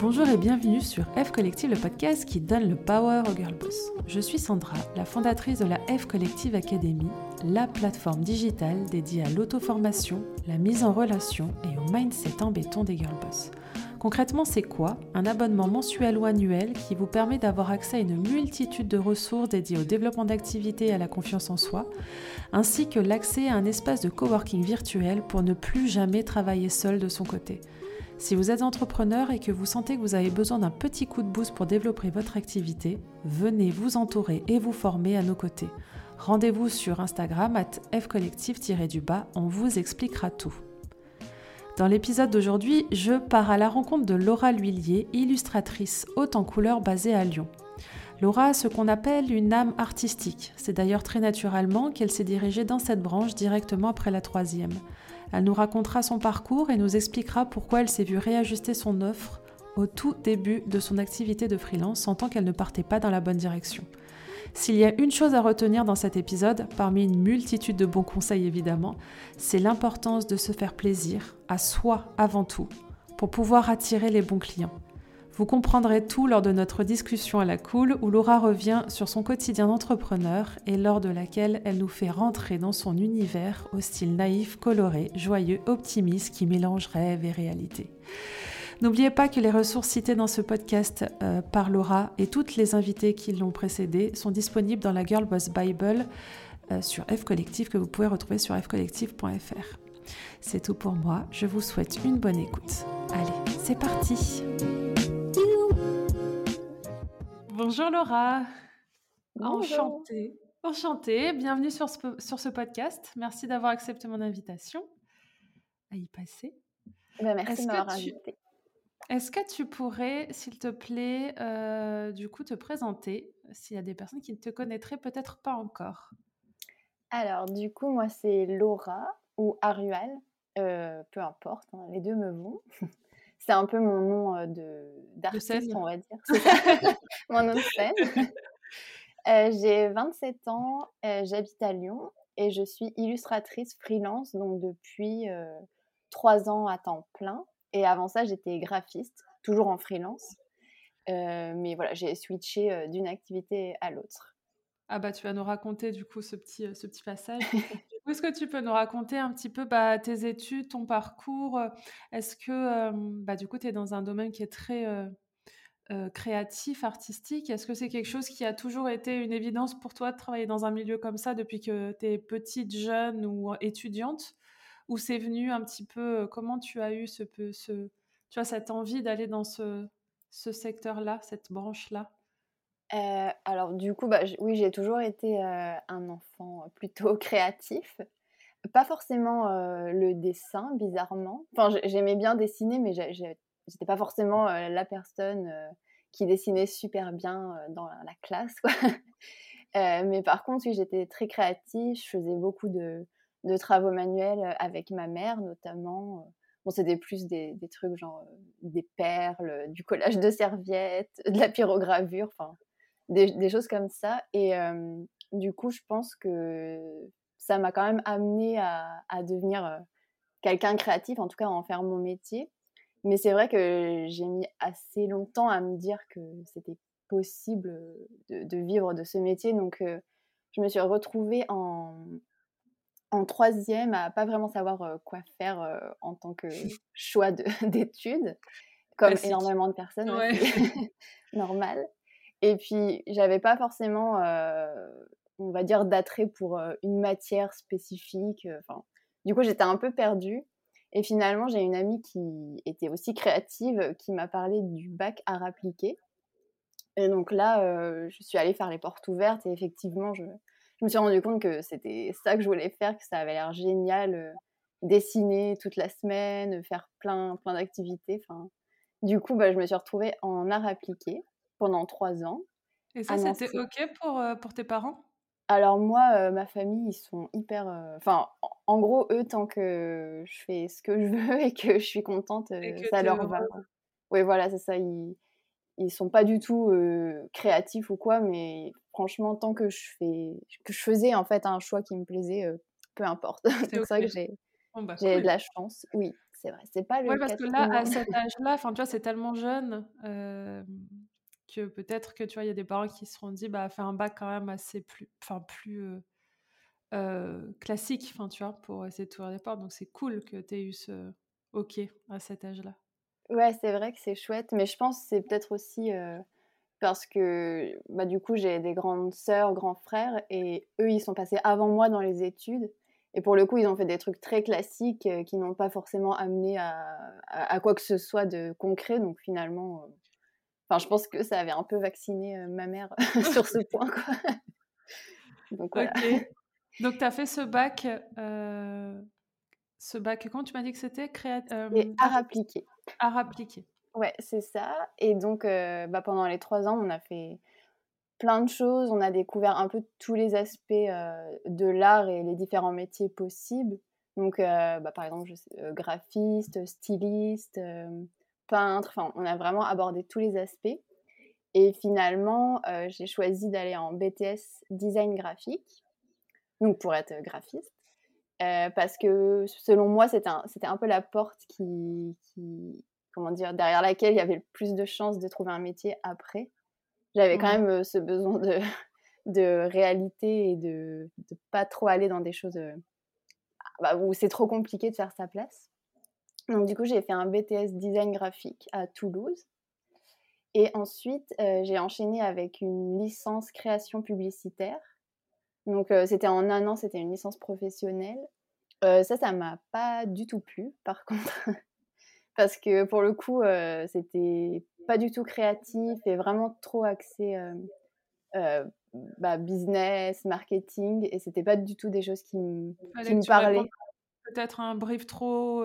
Bonjour et bienvenue sur F Collective, le podcast qui donne le power au girl boss. Je suis Sandra, la fondatrice de la F Collective Academy, la plateforme digitale dédiée à l'auto-formation, la mise en relation et au mindset en béton des girl boss. Concrètement, c'est quoi Un abonnement mensuel ou annuel qui vous permet d'avoir accès à une multitude de ressources dédiées au développement d'activités et à la confiance en soi, ainsi que l'accès à un espace de coworking virtuel pour ne plus jamais travailler seul de son côté. Si vous êtes entrepreneur et que vous sentez que vous avez besoin d'un petit coup de boost pour développer votre activité, venez vous entourer et vous former à nos côtés. Rendez-vous sur Instagram at fcollectif-du-bas, on vous expliquera tout. Dans l'épisode d'aujourd'hui, je pars à la rencontre de Laura L'Huillier, illustratrice haute en couleur basée à Lyon. Laura a ce qu'on appelle une âme artistique. C'est d'ailleurs très naturellement qu'elle s'est dirigée dans cette branche directement après la troisième. Elle nous racontera son parcours et nous expliquera pourquoi elle s'est vue réajuster son offre au tout début de son activité de freelance, sentant qu'elle ne partait pas dans la bonne direction. S'il y a une chose à retenir dans cet épisode, parmi une multitude de bons conseils évidemment, c'est l'importance de se faire plaisir, à soi avant tout, pour pouvoir attirer les bons clients. Vous comprendrez tout lors de notre discussion à la cool où Laura revient sur son quotidien d'entrepreneur et lors de laquelle elle nous fait rentrer dans son univers au style naïf, coloré, joyeux, optimiste qui mélange rêve et réalité. N'oubliez pas que les ressources citées dans ce podcast euh, par Laura et toutes les invités qui l'ont précédé sont disponibles dans la Girl Boss Bible euh, sur F Collective que vous pouvez retrouver sur fcollective.fr. C'est tout pour moi, je vous souhaite une bonne écoute. Allez, c'est parti Bonjour Laura. Bonjour. Enchantée. Enchantée. Bienvenue sur ce, sur ce podcast. Merci d'avoir accepté mon invitation à y passer. Bah, merci de m'avoir invitée. Est-ce que tu pourrais, s'il te plaît, euh, du coup, te présenter s'il y a des personnes qui ne te connaîtraient peut-être pas encore? Alors, du coup, moi, c'est Laura ou Arual, euh, peu importe, hein, les deux me vont. C'est un peu mon nom euh, de d'artiste, on va dire. Mon nom de scène. J'ai 27 ans, j'habite à Lyon et je suis illustratrice freelance, donc depuis euh, trois ans à temps plein. Et avant ça, j'étais graphiste, toujours en freelance. Euh, mais voilà, j'ai switché euh, d'une activité à l'autre. Ah bah tu vas nous raconter du coup ce petit, euh, ce petit passage. Est-ce que tu peux nous raconter un petit peu bah, tes études, ton parcours Est-ce que euh, bah, du coup tu es dans un domaine qui est très euh, euh, créatif, artistique? Est-ce que c'est quelque chose qui a toujours été une évidence pour toi de travailler dans un milieu comme ça depuis que tu es petite, jeune ou étudiante? Ou c'est venu un petit peu, euh, comment tu as eu ce, ce, tu vois, cette envie d'aller dans ce, secteur-là, cette branche-là? Euh, alors du coup, bah, oui, j'ai toujours été euh, un enfant plutôt créatif. Pas forcément le dessin, bizarrement. Enfin, j'ai- j'aimais bien dessiner, mais j'étais pas forcément la personne qui dessinait super bien dans la, la classe, mais par contre, oui, j'étais très créative. Je faisais beaucoup de, de travaux manuels euh, avec ma mère, notamment. Bon, c'était plus des, trucs genre euh, des perles, du collage de serviettes, de la pyrogravure, enfin des, choses comme ça. Et euh, du coup, je pense que ça m'a quand même amené à, devenir euh, quelqu'un créatif, en tout cas à en faire mon métier. Mais c'est vrai que j'ai mis assez longtemps à me dire que c'était possible de, vivre de ce métier. Donc, euh, je me suis retrouvée en, en troisième à pas vraiment savoir quoi faire en tant que choix de- d'études, comme Classique. énormément de personnes, ouais, Ouais. normal. Et puis, j'avais pas forcément, euh, on va dire, d'attrait pour euh, une matière spécifique. Enfin, du coup, j'étais un peu perdue. Et finalement, j'ai une amie qui était aussi créative, qui m'a parlé du bac art appliqué. Et donc là, euh, je suis allée faire les portes ouvertes et effectivement, je, je me suis rendu compte que c'était ça que je voulais faire, que ça avait l'air génial, euh, dessiner toute la semaine, faire plein, plein d'activités. Enfin, du coup, bah, je me suis retrouvée en art appliqué pendant trois ans. Et ça, c'était. OK pour, euh, pour tes parents? Alors moi, euh, ma famille, ils sont hyper... euh, Enfin, en, en gros, eux, tant que je fais ce que je veux et que je suis contente, Et euh, que ça leur va. Oui, voilà, c'est ça. Ils, ils sont pas du tout euh, créatifs ou quoi, mais franchement, tant que je fais, que je faisais en fait un choix qui me plaisait, euh, peu importe. C'est vrai que j'ai Bon, bah, de la chance. Oui, c'est vrai. C'est pas Ouais, le parce cas de que là, à cet âge-là, enfin, tu vois, c'est tellement jeune, hem, que peut-être que, tu vois, il y a des parents qui se seront dit: «Bah, fais un bac quand même assez plus enfin, plus, classique», enfin, tu vois, pour essayer de t'ouvrir des portes. Donc c'est cool que tu aies eu ce OK à cet âge-là. Ouais, c'est vrai que c'est chouette, mais je pense que c'est peut-être aussi, parce que, bah, du coup, j'ai des grandes sœurs, grands frères et eux, ils sont passés avant moi dans les études et pour le coup, ils ont fait des trucs très classiques, qui n'ont pas forcément amené à à à quoi que ce soit de concret donc finalement, enfin, je pense que ça avait un peu vacciné, ma mère sur ce point, quoi. Donc voilà. Donc tu as fait ce bac, ce bac, comment tu m'as dit que c'était? Créa hem, art appliqué. arts appliqués. Ouais, c'est ça et donc heu, bah, pendant les 3 ans, on a fait plein de choses. On a découvert un peu tous les aspects, heu, de l'art et les différents métiers possibles. Donc heu, bah, par exemple, je sais, graphiste, styliste, peintre, enfin, on a vraiment abordé tous les aspects et finalement, j'ai choisi d'aller en BTS design graphique, donc pour être, graphiste, heu, parce que selon moi, c'était un peu la porte qui qui comment dire? Derrière laquelle il y avait le plus de chances de trouver un métier après. J'avais quand Ouais. même, heu, ce besoin de de réalité et de de pas trop aller dans des choses, heu, bah, où c'est trop compliqué de faire sa place. Donc du coup, j'ai fait un BTS design graphique à Toulouse et ensuite, j'ai enchaîné avec une licence création publicitaire. Donc heu, c'était en 1 an, c'était une licence professionnelle. Heu, ça, ça m'a pas du tout plu par contre, parce que pour le coup, heu, c'était pas du tout créatif et vraiment trop axé, bah, business, marketing et c'était pas du tout des choses qui me qui me parlaient. peut-être un brief trop,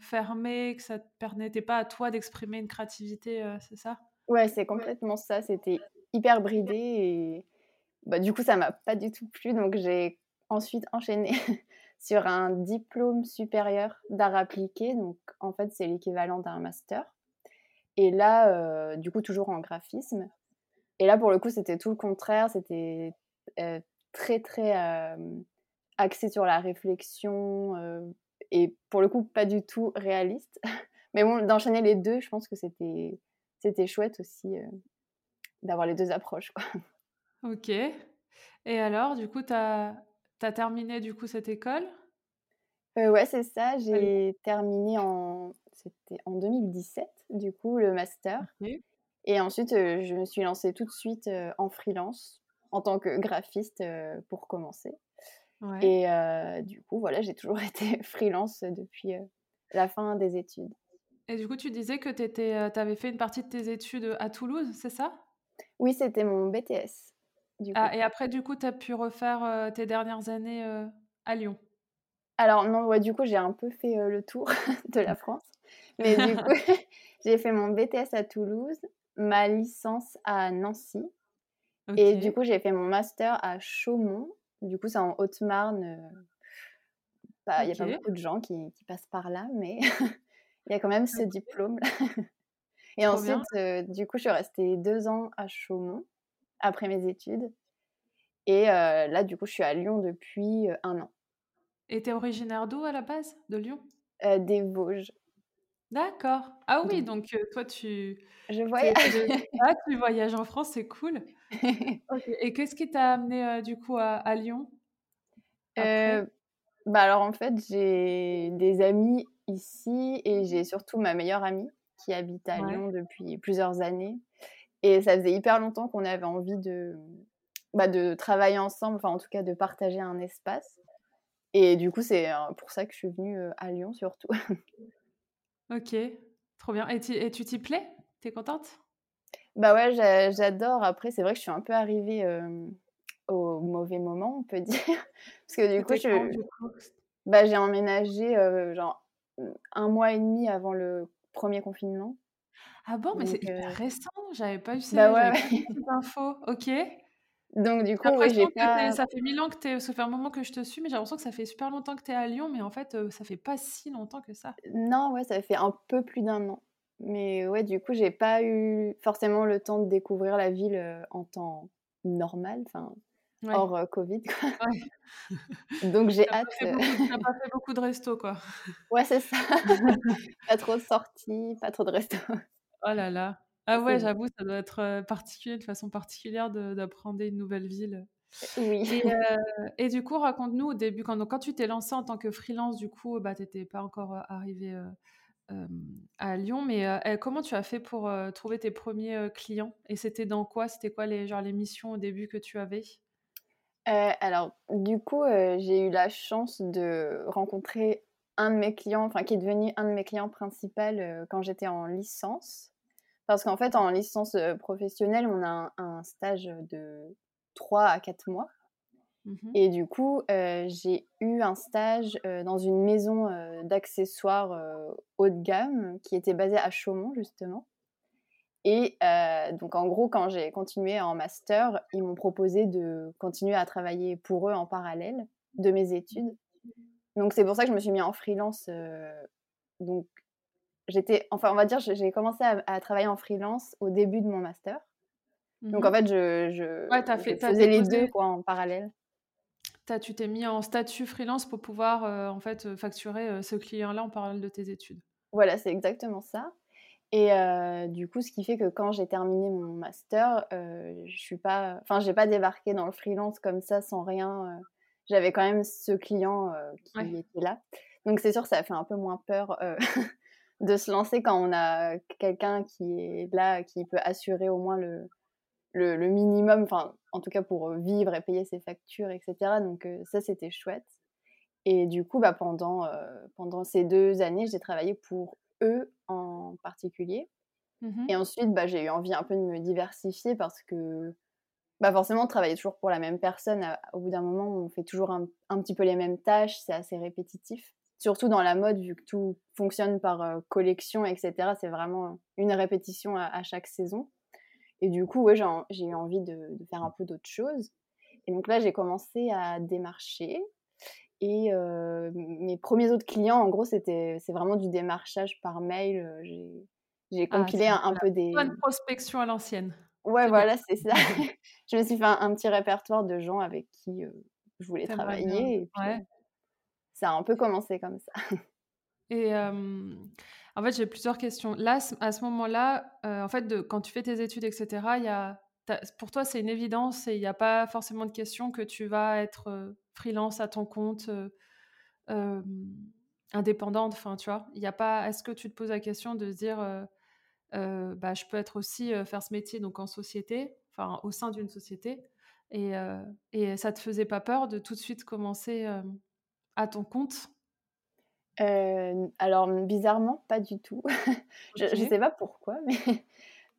fermé, que ça te permettait pas à toi d'exprimer une créativité, c'est ça? Ouais, c'est complètement ça, c'était hyper bridé et bah, du coup, ça m'a pas du tout plu donc j'ai ensuite enchaîné sur un diplôme supérieur d'art appliqué donc en fait, c'est l'équivalent d'un master et là, heu, du coup, toujours en graphisme et là, pour le coup, c'était tout le contraire, c'était, heu, très, très, hem, axé sur la réflexion, et pour le coup, pas du tout réaliste. Mais bon, d'enchaîner les 2, je pense que c'était chouette aussi, d'avoir les 2 approches. OK et alors du coup, tu as terminé du coup cette école? Heu, ouais, c'est ça, j'ai terminé en c'était en 2017, du coup, le master et ensuite, heu, je me suis lancée tout de suite, heu, en freelance, en tant que graphiste, heu, pour commencer Ouais et du coup, voilà, j'ai toujours été freelance, depuis, la fin des études. et du coup, tu disais que tu avais fait une partie de tes études, à Toulouse, c'est ça? Oui, c'était mon BTS, du coup. Ah et après du coup, tu as pu refaire, tes dernières années, à Lyon? Alors non, ouais, du coup, j'ai un peu fait, le tour de la France, mais du coup, j'ai fait mon BTS à Toulouse, ma licence à Nancy et du coup, j'ai fait mon master à Chaumont. Du coup, c'est en Haute-Marne, bah, il y a pas beaucoup de gens qui qui passent par là, mais il y a quand même ce OK, diplôme et trop ensuite, du coup, je suis restée 2 ans à Chaumont après mes études et heu, là, du coup, je suis à Lyon depuis, heu, 1 an, et tu es originaire d'où à la base? De Lyon? heu, des Vosges, D'accord. Ah oui, donc toi tu je voyage. ah tu voyages en France, c'est cool. Et qu'est-ce qui t'a amené, du coup à à Lyon? Après? Bah, alors, en fait, j'ai des amis ici et j'ai surtout ma meilleure amie qui habite à Ouais. Lyon depuis plusieurs années et ça faisait hyper longtemps qu'on avait envie de, bah, de travailler ensemble, enfin, en tout cas, de partager un espace et du coup, c'est, heu, pour ça que je suis venue, heu, à Lyon surtout. OK, trop bien et tu et tu t'y plais? Tu es contente? Bah, ouais, j'a j'adore. Après, c'est vrai que je suis un peu arrivée, hem, au mauvais moment, on peut dire, parce que du coup, je du coup? bah, j'ai emménagé, genre, 1 mois et demi avant le premier confinement Ah bon, mais c'est donc hyper heu récent, j'avais pas eu Bah, ces ouais, vu ouais. infos. OK. Donc du coup, j'ai pas ça fait 1000 ans que tu es ça fait un moment que je te suis, mais j'ai l'impression que ça fait super longtemps que tu es à Lyon, mais en fait, ça fait pas si longtemps que ça. non, ouais, ça fait un peu plus d'1 an. Mais ouais, du coup, j'ai pas eu forcément le temps de découvrir la ville, en temps normal, enfin hors euh, Covid. Quoi. Ouais. Donc j'ai pas hâte. euh, beaucoup, t'as pas fait beaucoup de resto, quoi. Ouais, c'est ça. Pas trop de sorties, pas trop de restos. Oh là là. Ah ouais, C'est j'avoue, ça doit être particulier, de façon particulière de- d'apprendre une nouvelle ville. oui. Et, euh, et du coup, raconte-nous au début, quand, donc, quand tu t'es lancée en tant que freelance, du coup, bah, tu n'étais pas encore arrivée euh, à Lyon, mais eh, comment tu as fait pour trouver tes premiers clients? Et c'était dans quoi? C'était quoi les, genre, les missions au début que tu avais? Euh, alors, du coup, euh, j'ai eu la chance de rencontrer un de mes clients, enfin qui est devenu un de mes clients principaux euh, quand j'étais en licence. Parce qu'en fait, en licence professionnelle, on a un, un stage de 3 à 4 mois. Mhm. Et du coup, j'ai eu un stage dans une maison d'accessoires haut de gamme qui était basée à Chaumont, justement. Et euh, donc, en gros, quand j'ai continué en master, ils m'ont proposé de continuer à travailler pour eux en parallèle de mes études. Donc, c'est pour ça que je me suis mis en freelance. euh, donc, j'étais, enfin, on va dire, j'ai commencé à, à travailler en freelance au début de mon master. Donc, Mhm. en fait, je, Ouais, fait- faisais les deux quoi, en parallèle. T'as- tu t'es mis en statut freelance pour pouvoir euh, en fait facturer ce client-là en parallèle de tes études. Voilà, c'est exactement ça. Et euh, du coup, ce qui fait que quand j'ai terminé mon master, euh, je suis pas, enfin, j'ai pas débarqué dans le freelance comme ça sans rien. euh, J'avais quand même ce client qui Ouais. était là. Donc c'est sûr, ça a fait un peu moins peur de se lancer quand on a quelqu'un qui est là, qui peut assurer au moins le, le, le minimum, enfin, en tout cas pour vivre et payer ses factures, etc. Donc ça, c'était chouette. Et du coup, bah, pendant, euh, pendant ces deux années, j'ai travaillé pour eux en particulier. Mhm. Et ensuite, bah, j'ai eu envie un peu de me diversifier parce que bah, forcément, travailler toujours pour la même personne, au bout d'un moment, on fait toujours un, un petit peu les mêmes tâches, c'est assez répétitif. Surtout dans la mode, vu que tout fonctionne par euh, collection, etc. C'est vraiment une répétition à, à chaque saison. Et du coup, ouais, j'ai eu envie de, de faire un peu d'autres choses. Et donc là, j'ai commencé à démarcher. Et euh, mes premiers autres clients, en gros, c'était c'est vraiment du démarchage par mail. Euh, J'ai Ah, compilé c'est un, un peu des. bonne prospection à l'ancienne. Ouais, voilà, c'est ça. je me suis fait un, un petit répertoire de gens avec qui euh, je voulais travailler. Et puis, Ouais. ça a un peu commencé comme ça. Et euh, en fait, j'ai plusieurs questions. Là, à ce moment-là, en fait, de, quand tu fais tes études, etc., il y a, pour toi, c'est une évidence et il n'y a pas forcément de question que tu vas être euh, freelance à ton compte, euh, indépendante. Enfin, tu vois, il a pas. Est-ce que tu te poses la question de se dire, euh, bah, je peux être aussi faire ce métier donc en société, enfin au sein d'une société, et, et ça te faisait pas peur de tout de suite commencer à ton compte? Alors, bizarrement, pas du tout. je, Ok. sais pas pourquoi, mais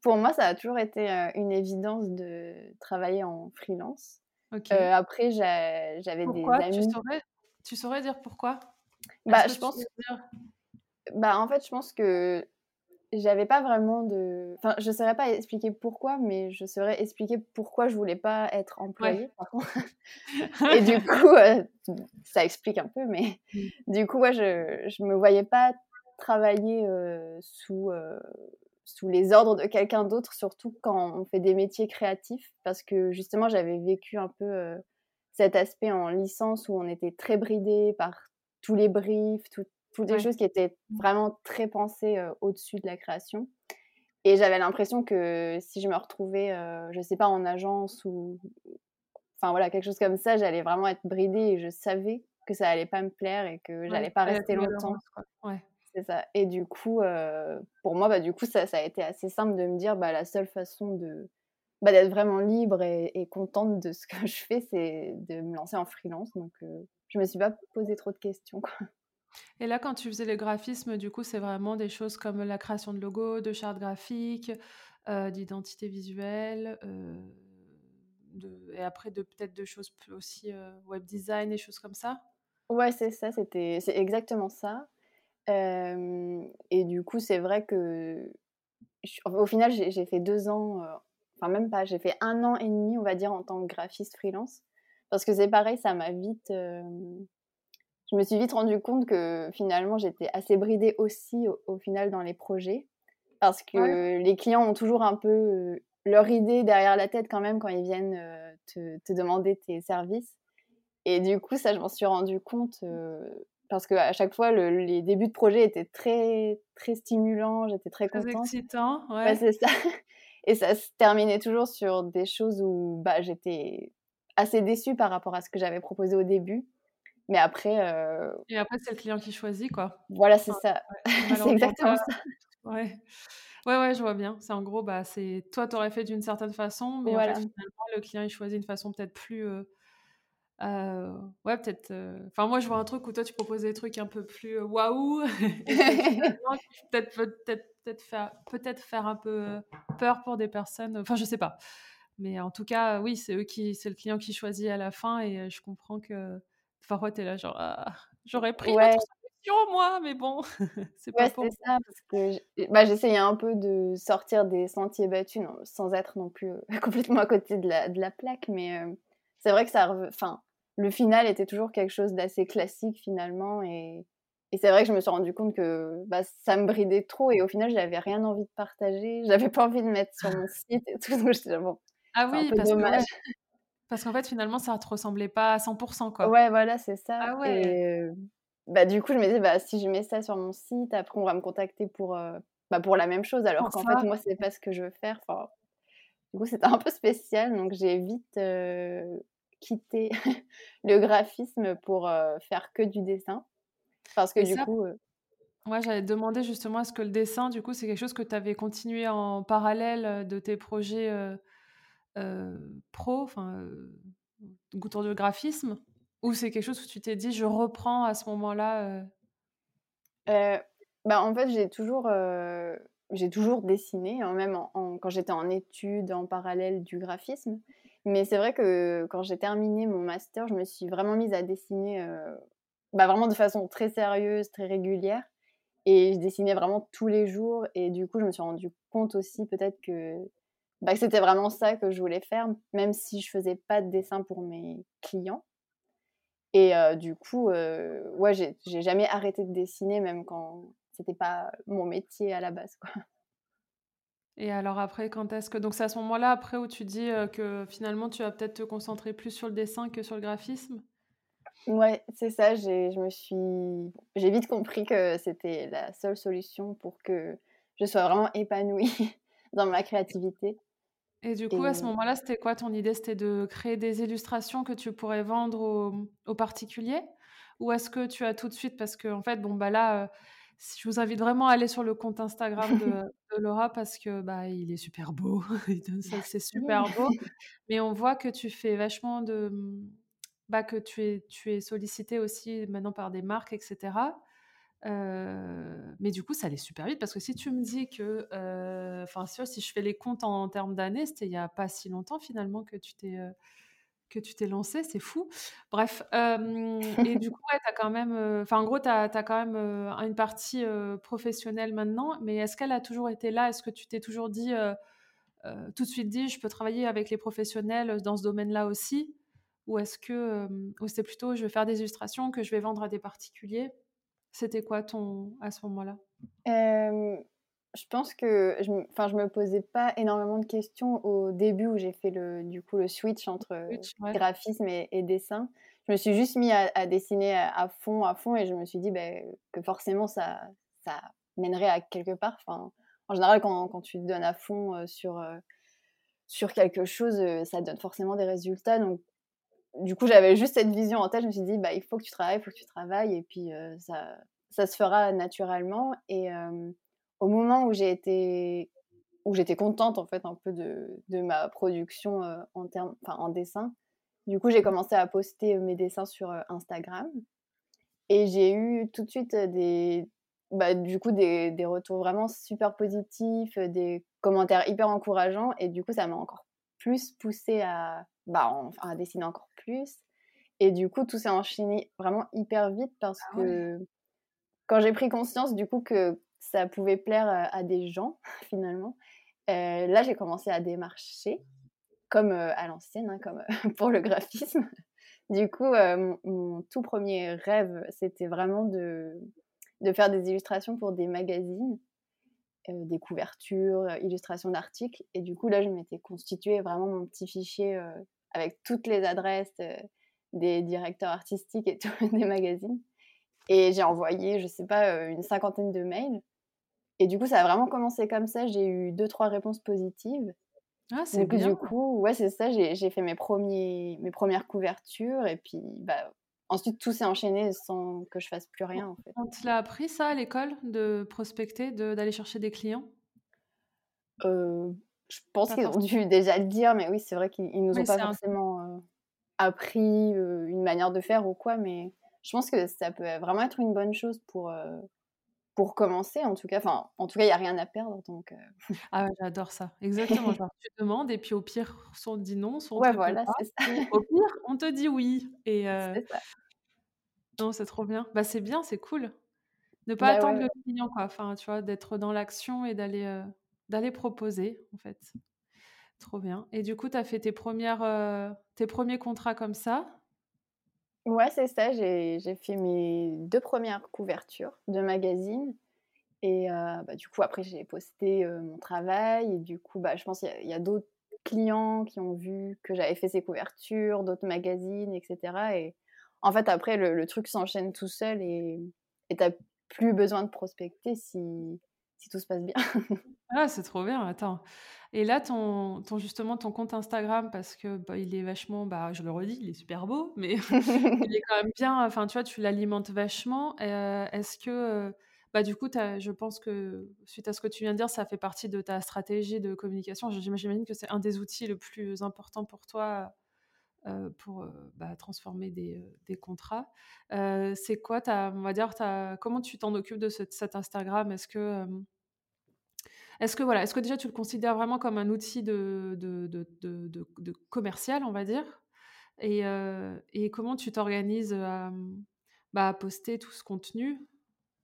pour moi, ça a toujours été euh, une évidence de travailler en freelance. Euh, après, j'a- j'avais des Pourquoi? Tu amis. saurais, tu saurais dire pourquoi? Bah, je pense, bah, en fait, je pense que j'avais pas vraiment de. Enfin, je saurais pas expliquer pourquoi, mais je saurais expliquer pourquoi je voulais pas être employée, par contre. Et du coup, euh, ça explique un peu, mais Mm. du coup, ouais, je, je me voyais pas travailler euh, sous, euh, sous les ordres de quelqu'un d'autre, surtout quand on fait des métiers créatifs, parce que justement, j'avais vécu un peu euh, cet aspect en licence où on était très bridé par tous les briefs, tout- toutes les choses qui étaient vraiment très pensées euh, au-dessus de la création. Et j'avais l'impression que si je me retrouvais, euh, je sais pas, en agence ou enfin voilà, quelque chose comme ça, j'allais vraiment être bridée et je savais que ça allait pas me plaire et que j'allais Ouais, pas rester longtemps. Ouais. C'est ça. Et du coup, euh, pour moi, bah, du coup, ça, ça a été assez simple de me dire, bah, la seule façon de bah, d'être vraiment libre et, et contente de ce que je fais, c'est de me lancer en freelance. Donc, euh, je me suis pas posé trop de questions. Quoi. Et là, quand tu faisais le graphisme, du coup, c'est vraiment des choses comme la création de logos, de chartes graphiques, euh, d'identité visuelle, euh, de- et après de peut-être de choses aussi web design et choses comme ça? Ouais, c'est ça, c'était, c'est exactement ça. Euh, et du coup, c'est vrai que je- au final, j'ai fait deux ans, euh, enfin même pas, j'ai fait un an et demi, on va dire, en tant que graphiste freelance. Parce que c'est pareil, ça m'a vite. euh, je me suis vite rendu compte que finalement, j'étais assez bridée aussi au, au final dans les projets. Parce que Ouais. les clients ont toujours un peu leur idée derrière la tête quand même quand ils viennent te, te, demander tes services. Et du coup, ça, je m'en suis rendu compte parce qu'à chaque fois, le, les débuts de projet étaient très, très stimulants, j'étais très contente. Très excitant, ouais. c'est ça. Et ça se terminait toujours sur des choses où bah, j'étais assez déçue par rapport à ce que j'avais proposé au début. Mais après. Euh... Et après, c'est le client qui choisit, quoi. Voilà, c'est ça. Ouais, c'est exactement ça. Ouais. Ouais, ouais, je vois bien. C'est en gros, bah, c'est toi, tu aurais fait d'une certaine façon, mais voilà. en fait, finalement, le client, il choisit une façon peut-être plus. Euh, euh, ouais, peut-être. Enfin, moi, je vois un truc où toi, tu proposes des trucs un peu plus waouh. peut-être, peut-être, peut-être faire, peut-être faire un peu peur pour des personnes. Enfin, je sais pas. Mais en tout cas, oui, c'est eux qui, c'est le client qui choisit à la fin, et je comprends que parfois, tu es là, genre, ah, j'aurais pris ouais. notre solution, moi, mais bon, c'est pas ouais, pour c'est ça, parce que bah, j'essayais un peu de sortir des sentiers battus, non, sans être non plus complètement à côté de la, de la plaque, mais euh, c'est vrai que ça, enfin, le final était toujours quelque chose d'assez classique finalement, et, et c'est vrai que je me suis rendu compte que bah, ça me bridait trop, et au final, j'avais rien envie de partager, j'avais pas envie de mettre sur mon site et tout, donc j'étais bon. Ah oui, parce dommage. que parce qu'en fait, finalement, ça te ressemblait pas à 100%, quoi. Ouais, voilà, c'est ça. Ah ouais. Et euh, bah, du coup, je me disais, bah, si je mets ça sur mon site, après, on va me contacter pour, euh, bah, pour la même chose, alors qu'en fait, moi, c'est pas ce que je veux faire. Enfin, du coup, c'était un peu spécial, donc j'ai vite euh, quitté le graphisme pour faire que du dessin? Parce que Et du ça, coup. Moi, j'allais te demander justement, est-ce que le dessin, du coup, c'est quelque chose que tu avais continué en parallèle de tes projets euh, pro, enfin, autour du graphisme, ou c'est quelque chose où tu t'es dit, je reprends à ce moment-là bah, En fait, j'ai toujours, j'ai toujours dessiné, hein, même en, en, quand j'étais en études en parallèle du graphisme. Mais c'est vrai que quand j'ai terminé mon master, je me suis vraiment mise à dessiner bah, vraiment de façon très sérieuse, très régulière. Et je dessinais vraiment tous les jours. Et du coup, je me suis rendu compte aussi peut-être que, bah, c'était vraiment ça que je voulais faire, même si je faisais pas de dessin pour mes clients. Et euh, du coup, euh, ouais, j'ai jamais arrêté de dessiner, même quand c'était pas mon métier à la base. Quoi. Et alors après, quand est-ce que... Donc c'est à ce moment-là, après, où tu dis que finalement, tu vas peut-être te concentrer plus sur le dessin que sur le graphisme? Ouais, c'est ça. Je me suis, j'ai vite compris que c'était la seule solution pour que je sois vraiment épanouie dans ma créativité. Et du coup, et... à ce moment-là, c'était quoi ton idée? C'était de créer des illustrations que tu pourrais vendre aux, aux particuliers? Ou est-ce que tu as tout de suite, parce que en fait, bon bah là, je vous invite vraiment à aller sur le compte Instagram de, de Laura parce que bah il est super beau, c'est super beau. Mais on voit que tu fais vachement de bah, que tu es, tu es sollicité aussi maintenant par des marques, etc. Euh, mais du coup, ça allait super vite parce que si tu me dis que, enfin, si je fais les comptes en, en termes d'années, c'était il n'y a pas si longtemps finalement que tu t'es euh, que tu t'es lancé, c'est fou. Bref, euh, et du coup, ouais, tu as quand même, enfin, en gros, tu as, as, quand même une partie professionnelle maintenant, mais est-ce qu'elle a toujours été là? Est-ce que tu t'es toujours dit, tout de suite dit, je peux travailler avec les professionnels dans ce domaine-là aussi? Ou est-ce que ou c'était plutôt je vais faire des illustrations que je vais vendre à des particuliers? C'était quoi ton à ce moment-là? Je pense que je, enfin, je me posais pas énormément de questions au début où j'ai fait le du coup le switch entre switch, ouais. graphisme et, et, dessin. Je me suis juste mis à, à dessiner à, à, fond, à fond, et je me suis dit ben, que forcément ça ça mènerait à quelque part. Enfin, en général, quand, quand tu te donnes à fond euh, sur euh, sur quelque chose, ça donne forcément des résultats. Donc du coup, j'avais juste cette vision en tête. Je me suis dit, bah, il faut que tu travailles, il faut que tu travailles, et puis euh, ça, ça se fera naturellement. Et euh, au moment où j'ai été, où j'étais contente en fait un peu de, de ma production euh, en termes, enfin en dessin, du coup, j'ai commencé à poster mes dessins sur Instagram, et j'ai eu tout de suite des, bah, du coup, des, des retours vraiment super positifs, des commentaires hyper encourageants, et du coup, ça m'a encore plus poussé à bah, à dessiner encore plus. Et du coup, tout s'est enchaîné vraiment hyper vite parce ah que quand j'ai pris conscience du coup que ça pouvait plaire à des gens finalement, là j'ai commencé à démarcher comme à l'ancienne, hein, comme pour le graphisme. Du coup, mon, tout premier rêve, c'était vraiment de, faire des illustrations pour des magazines des couvertures, illustrations d'articles. Et du coup, là, je m'étais constitué vraiment mon petit fichier avec toutes les adresses des directeurs artistiques et des magazines. Et j'ai envoyé, je sais pas, une cinquantaine de mails. Et du coup, ça a vraiment commencé comme ça. J'ai eu deux, trois réponses positives. Ah, c'est bien. Du coup, ouais, c'est ça. J'ai fait mes, premiers, mes premières couvertures. Et puis, bah, ensuite, tout s'est enchaîné sans que je fasse plus rien, en fait. On te l'a appris, ça, à l'école, de prospecter, d'aller chercher des clients? Euh, Je pense qu'ils ont dû déjà le dire, mais oui, c'est vrai qu'ils nous ont pas forcément appris une manière de faire ou quoi. Mais je pense que ça peut vraiment être une bonne chose pour pour commencer, en tout cas. Enfin, en tout cas, il n'y a rien à perdre. Donc, euh. Ah, j'adore ça. Exactement. tu demandes et puis au pire, soit on te dit non, soit on ouais, te voilà, c'est ça. Au pire, on te dit oui. Et euh... C'est ça. Non, c'est trop bien. Bah, c'est bien, c'est cool. Ne pas bah, attendre le client, quoi. Enfin, tu vois, d'être dans l'action et d'aller euh, d'aller proposer, en fait. Trop bien. Et du coup, tu as fait tes, premières, euh, tes premiers contrats comme ça? Ouais, c'est ça. J'ai fait mes deux premières couvertures de magazines. Et euh, bah, du coup, après, j'ai posté euh, mon travail. Et du coup, bah, je pense qu'il y a, d'autres clients qui ont vu que j'avais fait ces couvertures, d'autres magazines, etc. Et en fait, après, le, truc s'enchaîne tout seul et tu n'as plus besoin de prospecter si, si tout se passe bien. ah, c'est trop bien. Attends. Et là, ton, justement, ton compte Instagram, parce que bah, il est vachement, bah, je le redis, il est super beau, mais il est quand même bien, enfin, tu vois, tu l'alimentes vachement. Euh, est-ce que, euh, bah, du coup, je pense que suite à ce que tu viens de dire, ça fait partie de ta stratégie de communication. J'imagine que c'est un des outils le plus important pour toi pour bah, transformer des, des contrats. c'est quoi, on va dire, comment tu t'en occupes de cet Instagram? Est-ce que est-ce que, voilà, est-ce que déjà tu le considères vraiment comme un outil de, commercial, on va dire? Et, euh, comment tu t'organises à, bah, poster tout ce contenu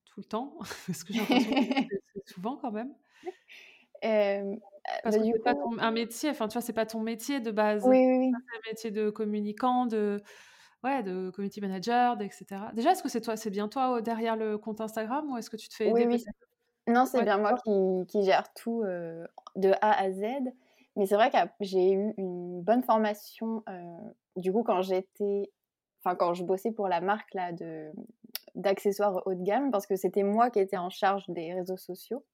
tout le temps? Parce que j'ai l'impression que c'est souvent quand même. Euh, Parce bah, que c'est pas un métier, enfin tu vois, c'est pas ton métier de base. Oui, oui, oui. C'est un métier de communicant, de, ouais, de community manager, etc. Déjà, est-ce que c'est toi, c'est bien toi derrière le compte Instagram ou est-ce que tu te fais aider oui, non, c'est bien moi qui, qui, gère tout de A à Z. Mais c'est vrai que j'ai eu une bonne formation, du coup, quand j'étais. Enfin, quand je bossais pour la marque là, de, d'accessoires haut de gamme, parce que c'était moi qui étais en charge des réseaux sociaux.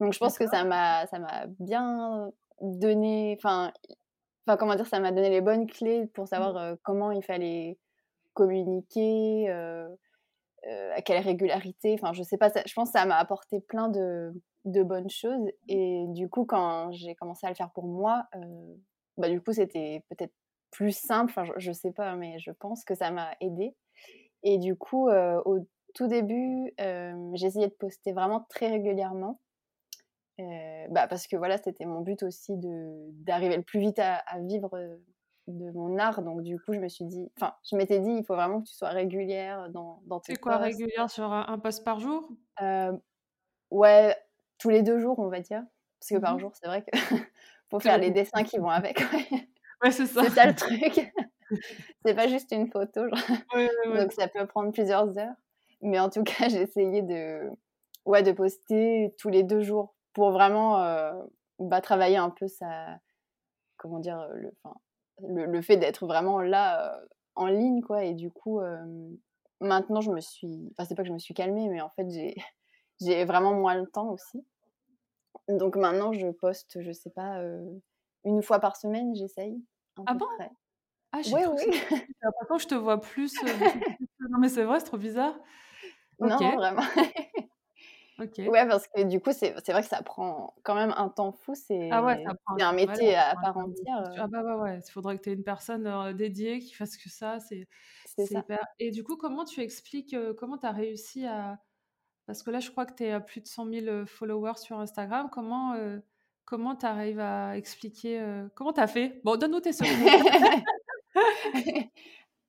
Donc, je pense que ça m'a, ça m'a bien donné. Enfin, enfin, comment dire, ça m'a donné les bonnes clés pour mmh. savoir comment il fallait communiquer euh, à quelle régularité. Enfin, je sais pas, je pense que ça m'a apporté plein de, de, bonnes choses. Et du coup, quand j'ai commencé à le faire pour moi, euh, bah, du coup, c'était peut-être plus simple. Enfin, je, sais pas, mais je pense que ça m'a aidé. Et du coup, euh, au tout début, essayé de poster vraiment très régulièrement. Bah, parce que voilà, c'était mon but aussi d'arriver le plus vite à, à vivre de mon art. Donc, du coup, je me suis dit, enfin, je m'étais dit, il faut vraiment que tu sois régulière dans, dans tes C'est quoi régulière sur un, post par jour? Euh, Ouais, tous les deux jours, on va dire. Parce que par mmh jour, c'est vrai que faut faire les dessins qui vont avec. Ouais, c'est ça. C'est ça le truc. c'est pas juste une photo. Donc, ça peut prendre plusieurs heures. Mais en tout cas, j'ai essayé de, ouais, de poster tous les deux jours pour vraiment euh, bah, travailler un peu ça comment dire le, le, fait d'être vraiment là en ligne, quoi. Et du coup, maintenant, je me suis. Enfin, c'est pas que je me suis calmée, mais en fait, j'ai, j'ai vraiment moins le temps aussi. Donc maintenant, je poste, je sais pas, une fois par semaine, j'essaye. Ah bon? Ah, j'ai oui, oui. Par je te vois plus. non, mais c'est vrai, c'est trop bizarre. Non, vraiment. Ouais, parce que du coup, c'est vrai que ça prend quand même un temps fou. C'est ah ouais, un métier à part entière. Ah bah ouais, ouais. Il faudrait que tu aies une personne dédiée qui fasse que ça. C'est hyper... Et du coup, comment tu expliques, comment tu as réussi à. Parce que là, je crois que tu es à plus de 100 000 followers sur Instagram. Comment comment tu arrives à expliquer. comment tu as fait? Bon, donne-nous tes secrets.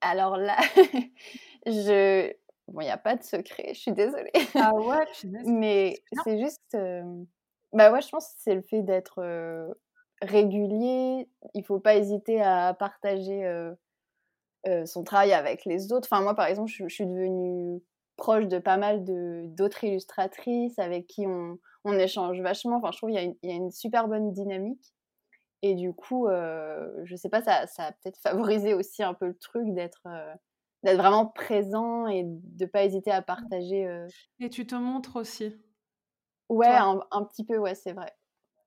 Alors là, je Bon, il n'y a pas de secret, je suis désolée. Ah ouais, Mais c'est juste. Bah ouais, je pense que c'est le fait d'être régulier. Il faut pas hésiter à partager son travail avec les autres. Enfin, moi, par exemple, je, suis devenue proche de pas mal d'autres illustratrices avec qui on, on, échange vachement. Enfin, je trouve qu'il y, y, a une super bonne dynamique. Et du coup, je sais pas, ça, ça a peut-être favorisé aussi un peu le truc d'être d'être vraiment présent et de pas hésiter à partager. Et tu te montres aussi. Ouais, un, un, petit peu, ouais, c'est vrai.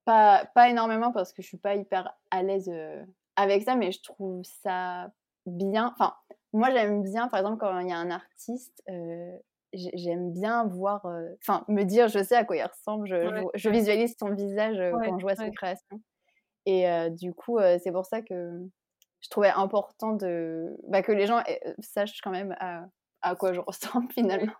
Pas, pas énormément parce que je suis pas hyper à l'aise avec ça, mais je trouve ça bien. Enfin, moi, j'aime bien, par exemple, quand il y a un artiste, j'aime bien voir, enfin, me dire, je sais à quoi il ressemble, je, je, visualise son visage quand je vois ses créations. Et du coup, c'est pour ça que je trouvais important de, bah, que les gens sachent quand même à, à quoi je ressemble finalement.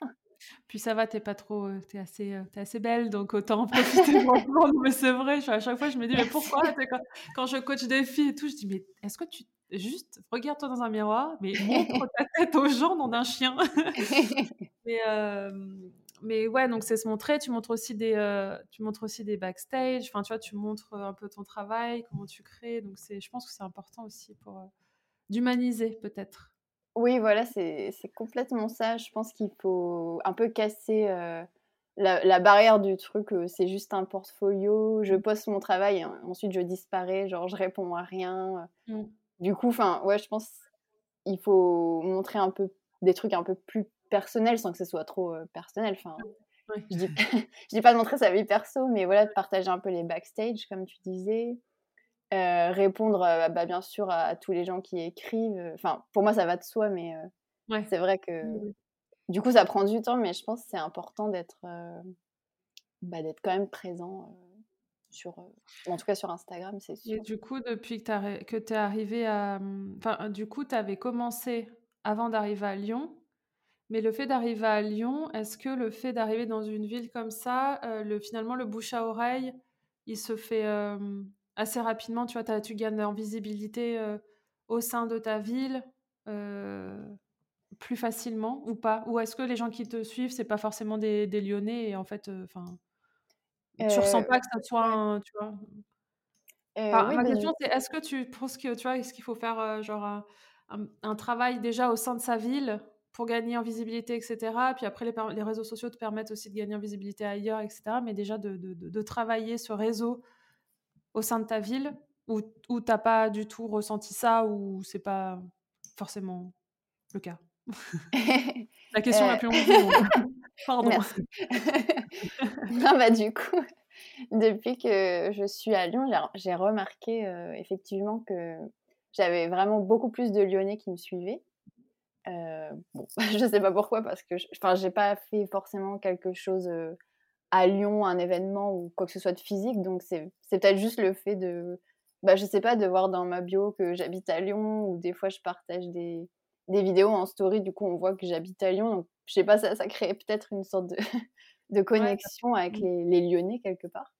Puis ça va, t'es pas trop, t'es assez, es assez belle, donc autant en profiter Mais c'est vrai, à chaque fois, je me dis, mais pourquoi quand, quand, je coach des filles et tout, je dis, mais est-ce que tu juste regarde-toi dans un miroir, mais montre ta tête aux gens, dans un chien. mais, mais ouais, donc c'est se montrer. Tu montres aussi des, tu montres aussi des backstage. Enfin, tu vois, tu montres un peu ton travail, comment tu crées. Donc c'est, je pense que c'est important aussi pour d'humaniser peut-être. Oui, voilà, c'est complètement ça. Je pense qu'il faut un peu casser la, barrière du truc. c'est juste un portfolio. Je mmh. poste mon travail, ensuite je disparais. Genre, je réponds à rien. Mmh. Du coup, enfin, ouais, je pense il faut montrer un peu des trucs un peu plus personnels sans que ce soit trop personnel. Enfin, je, dis, dis pas de montrer sa vie perso, mais voilà, de partager un peu les backstage, comme tu disais. répondre bah, bien sûr à, tous les gens qui écrivent. Enfin, pour moi, ça va de soi, mais c'est vrai que du coup, ça prend du temps, mais je pense que c'est important d'être bah, d'être quand même présent sur, en tout cas sur Instagram, c'est sûr. Et du coup, depuis que tu es arrivé à. Mmh, enfin, du coup, tu avais commencé avant d'arriver à Lyon. Mais le fait d'arriver à Lyon, est-ce que le fait d'arriver dans une ville comme ça, le, finalement, le bouche à oreille, il se fait assez rapidement Tu vois, tu gagnes en visibilité au sein de ta ville plus facilement ou pas? Ou est-ce que les gens qui te suivent, c'est pas forcément des, des Lyonnais et en fait, enfin tu ressens pas que ça soit un, tu vois? Ma question c'est est-ce que tu penses que tu vois est-ce qu'il faut faire genre un, travail déjà au sein de sa ville pour gagner en visibilité etc puis après les, les, réseaux sociaux te permettent aussi de gagner en visibilité ailleurs etc mais déjà de, de, de travailler ce réseau au sein de ta ville où, où t'as pas du tout ressenti ça ou c'est pas forcément le cas? La question la plus longue Pardon. non, bah, du coup, depuis que je suis à Lyon, j'ai remarqué euh, effectivement que j'avais vraiment beaucoup plus de Lyonnais qui me suivaient. Euh, bon, je sais pas pourquoi, parce que je n'ai pas fait forcément quelque chose euh, à Lyon, un événement ou quoi que ce soit de physique, donc c'est peut-être juste le fait de, bah, je sais pas, de voir dans ma bio que j'habite à Lyon, ou des fois je partage des, des vidéos en story, du coup on voit que j'habite à Lyon, donc je sais pas, ça, ça crée peut-être une sorte de, de connexion avec les, Lyonnais quelque part.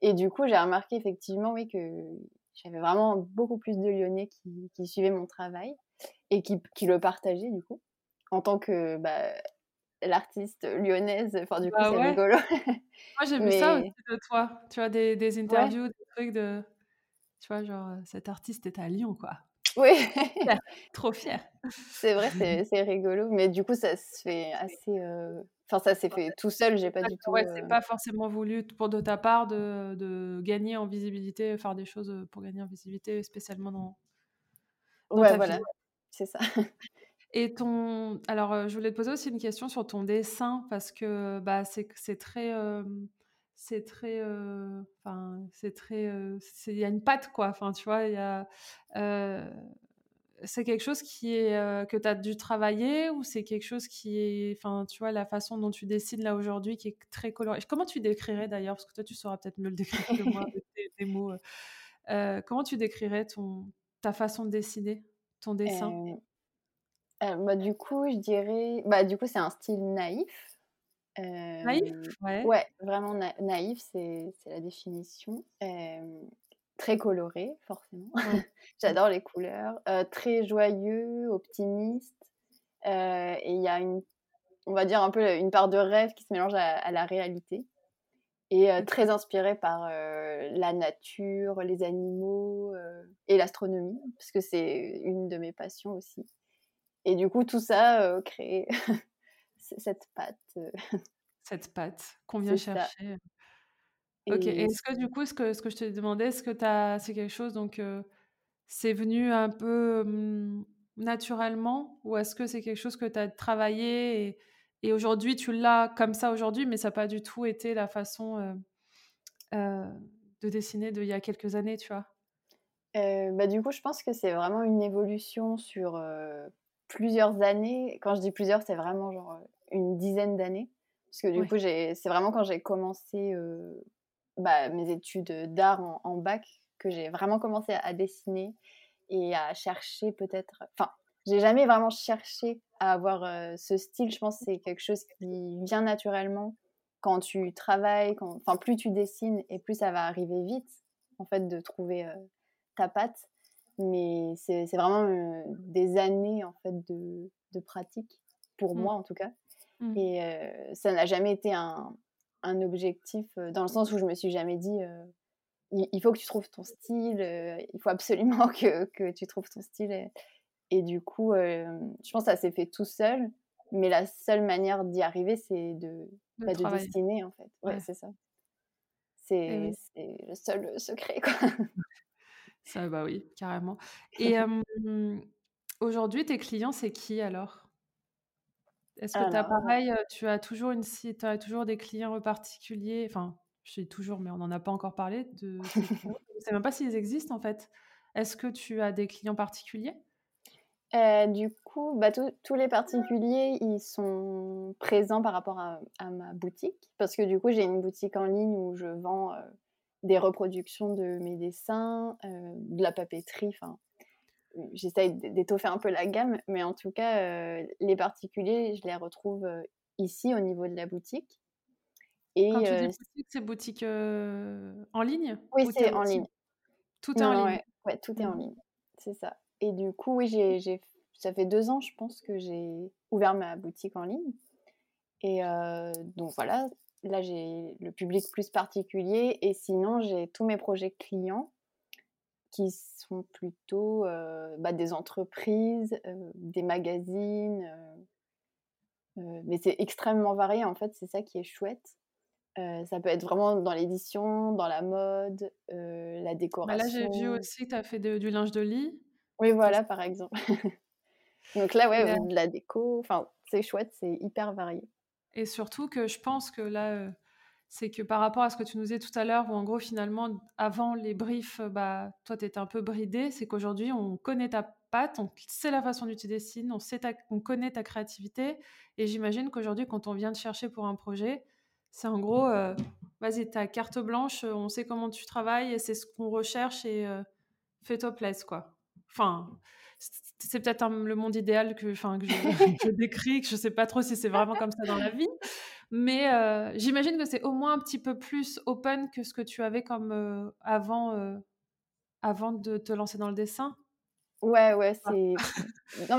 Et du coup, j'ai remarqué effectivement, oui, que j'avais vraiment beaucoup plus de Lyonnais qui, qui suivaient mon travail et qui, qui, le partageaient du coup, en tant que bah, l'artiste lyonnaise. Enfin, du coup, bah c'est rigolo. Moi, j'ai vu ça aussi de toi. Tu vois, des, des interviews, des trucs de. Tu vois, genre, cet artiste est à Lyon, quoi. Oui. Trop fier. C'est vrai, c'est rigolo. Mais du coup, ça se fait assez. Euh, enfin, ça s'est fait tout seul. J'ai pas du tout. Ouais, c'est euh pas forcément voulu pour de ta part de, de, gagner en visibilité, faire des choses pour gagner en visibilité, spécialement dans. ouais, voilà. C'est ça. Et ton. Alors, euh, je voulais te poser aussi une question sur ton dessin parce que bah, c'est très c'est très enfin c'est très il y a une patte quoi enfin tu vois il y a c'est quelque chose qui est que tu as dû travailler ou c'est quelque chose qui est enfin tu vois la façon dont tu dessines là aujourd'hui qui est très coloré? Comment tu décrirais d'ailleurs? Parce que toi tu sauras peut-être mieux le décrire que moi avec des, mots comment tu décrirais ton ta façon de dessiner? Ton dessin? Bah, du coup je dirais bah du coup c'est un style naïf naïf? Ouais. ouais. vraiment naïf, c'est la définition. très coloré, forcément. J'adore les couleurs. très joyeux, optimiste. et il y a une, on va dire un peu une part de rêve qui se mélange à, la réalité. Et très inspiré par la nature, les animaux et l'astronomie, parce que c'est une de mes passions aussi. Et du coup, tout ça crée cette pâte. Cette pâte qu'on vient chercher. OK. est-ce que du coup, ce que, ce que je te demandais, est-ce que c'est quelque chose, donc c'est venu un peu naturellement ou est-ce que c'est quelque chose que tu as travaillé et, et aujourd'hui tu l'as comme ça aujourd'hui, mais ça n'a pas du tout été la façon de dessiner d'il y a quelques années, tu vois? Bah, du coup, je pense que c'est vraiment une évolution sur plusieurs années. Quand je dis plusieurs, c'est vraiment genre une dizaine d'années. Parce que du coup, c'est vraiment quand j'ai commencé bah, mes études d'art en, bac que j'ai vraiment commencé à, dessiner et à chercher peut-être. Enfin, j'ai jamais vraiment cherché à avoir ce style. Je pense que c'est quelque chose qui vient naturellement quand tu travailles. Quand... Enfin, plus tu dessines et plus ça va arriver vite, en fait, de trouver ta patte. Mais c'est vraiment des années, en fait, de, de pratique, pour mmh. moi en tout cas. Mmh. Et ça n'a jamais été un, un, objectif dans le sens où je me suis jamais dit il, faut que tu trouves ton style, il faut absolument que, que, tu trouves ton style. Et, du coup, je pense que ça s'est fait tout seul. Mais la seule manière d'y arriver, c'est de, de, bah, de dessiner, en fait. Ouais, c'est ça. C'est le seul secret, quoi. Ça, bah oui, carrément. Et aujourd'hui, tes clients, c'est qui alors? Est-ce que tu as pareil, tu as toujours une as toujours des clients particuliers, enfin, je dis toujours, mais on n'en a pas encore parlé de je ne sais même pas s'ils existent en fait. Est-ce que tu as des clients particuliers? Du coup, bah, tous les particuliers, ils sont présents par rapport à, ma boutique. Parce que du coup, j'ai une boutique en ligne où je vends des reproductions de mes dessins, de la papeterie, enfin, j'essaye d'étoffer un peu la gamme, mais en tout cas, euh, les particuliers, je les retrouve euh, ici au niveau de la boutique. Et, Quand tu dis euh, boutique, c'est boutique en ligne Oui, c'est en ligne. Tout est en ligne. Ouais, tout est en mmh. ligne, c'est ça. Et du coup, oui, j'ai, ça fait deux ans, je pense, que j'ai ouvert ma boutique en ligne. Et donc voilà, là j'ai le public plus particulier. Et sinon, j'ai tous mes projets clients qui sont plutôt bah, des entreprises, des magazines. mais c'est extrêmement varié, en fait, c'est ça qui est chouette. ça peut être vraiment dans l'édition, dans la mode, la décoration. Bah là, j'ai vu aussi que tu as fait du linge de lit. Oui, voilà, par exemple. Donc là, ouais, de la déco, enfin, c'est chouette, c'est hyper varié. Et surtout que je pense que là, c'est que par rapport à ce que tu nous disais tout à l'heure, où en gros, finalement, avant les briefs, bah, toi, tu étais un peu bridé, c'est qu'aujourd'hui, on connaît ta patte, on sait la façon dont tu dessines, on, sait on connaît ta créativité. Et j'imagine qu'aujourd'hui, quand on vient te chercher pour un projet, c'est en gros, euh, vas-y, ta carte blanche, on sait comment tu travailles, et c'est ce qu'on recherche, et euh, fais-toi plaisir, quoi. Enfin, c'est peut-être le monde idéal que, enfin, que je, je, décris, que je sais pas trop si c'est vraiment comme ça dans la vie. Mais euh, j'imagine que c'est au moins un petit peu plus open que ce que tu avais comme euh, avant, euh, avant de te lancer dans le dessin. Ouais, ouais, ah.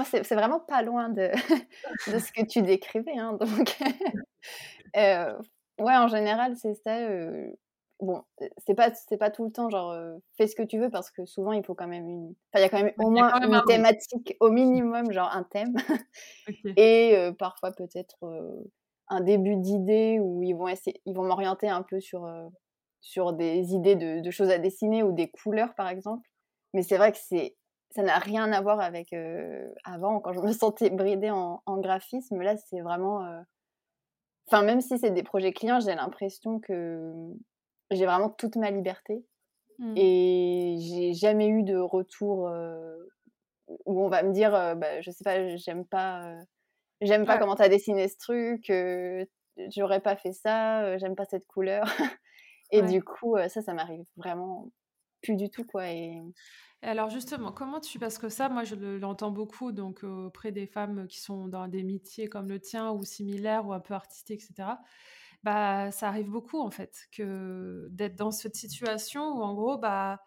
c'est. c'est vraiment pas loin de, de ce que tu décrivais. Hein, donc, ouais, en général, c'est ça. Bon, c'est pas, pas tout le temps genre fais ce que tu veux parce que souvent il faut quand même une. Enfin, il y a quand même au moins une thématique, au minimum, genre un thème. Et parfois peut-être un début d'idée où ils vont essayer, ils vont m'orienter un peu sur, euh, sur des idées de, choses à dessiner ou des couleurs par exemple. Mais c'est vrai que c'est, ça n'a rien à voir avec euh, avant quand je me sentais bridée en, graphisme. Là, c'est vraiment, euh, enfin même si c'est des projets clients, j'ai l'impression que j'ai vraiment toute ma liberté mmh. et j'ai jamais eu de retour où on va me dire, bah, je sais pas, j'aime pas J'aime pas comment tu as dessiné ce truc, j'aurais pas fait ça, j'aime pas cette couleur. et du coup, ça, ça m'arrive vraiment plus du tout, quoi. Et... alors justement, comment tu... Parce que ça, moi, je l'entends beaucoup donc auprès des femmes qui sont dans des métiers comme le tien ou similaires ou un peu artistiques, etc. Bah, ça arrive beaucoup, en fait, que d'être dans cette situation où, en gros, bah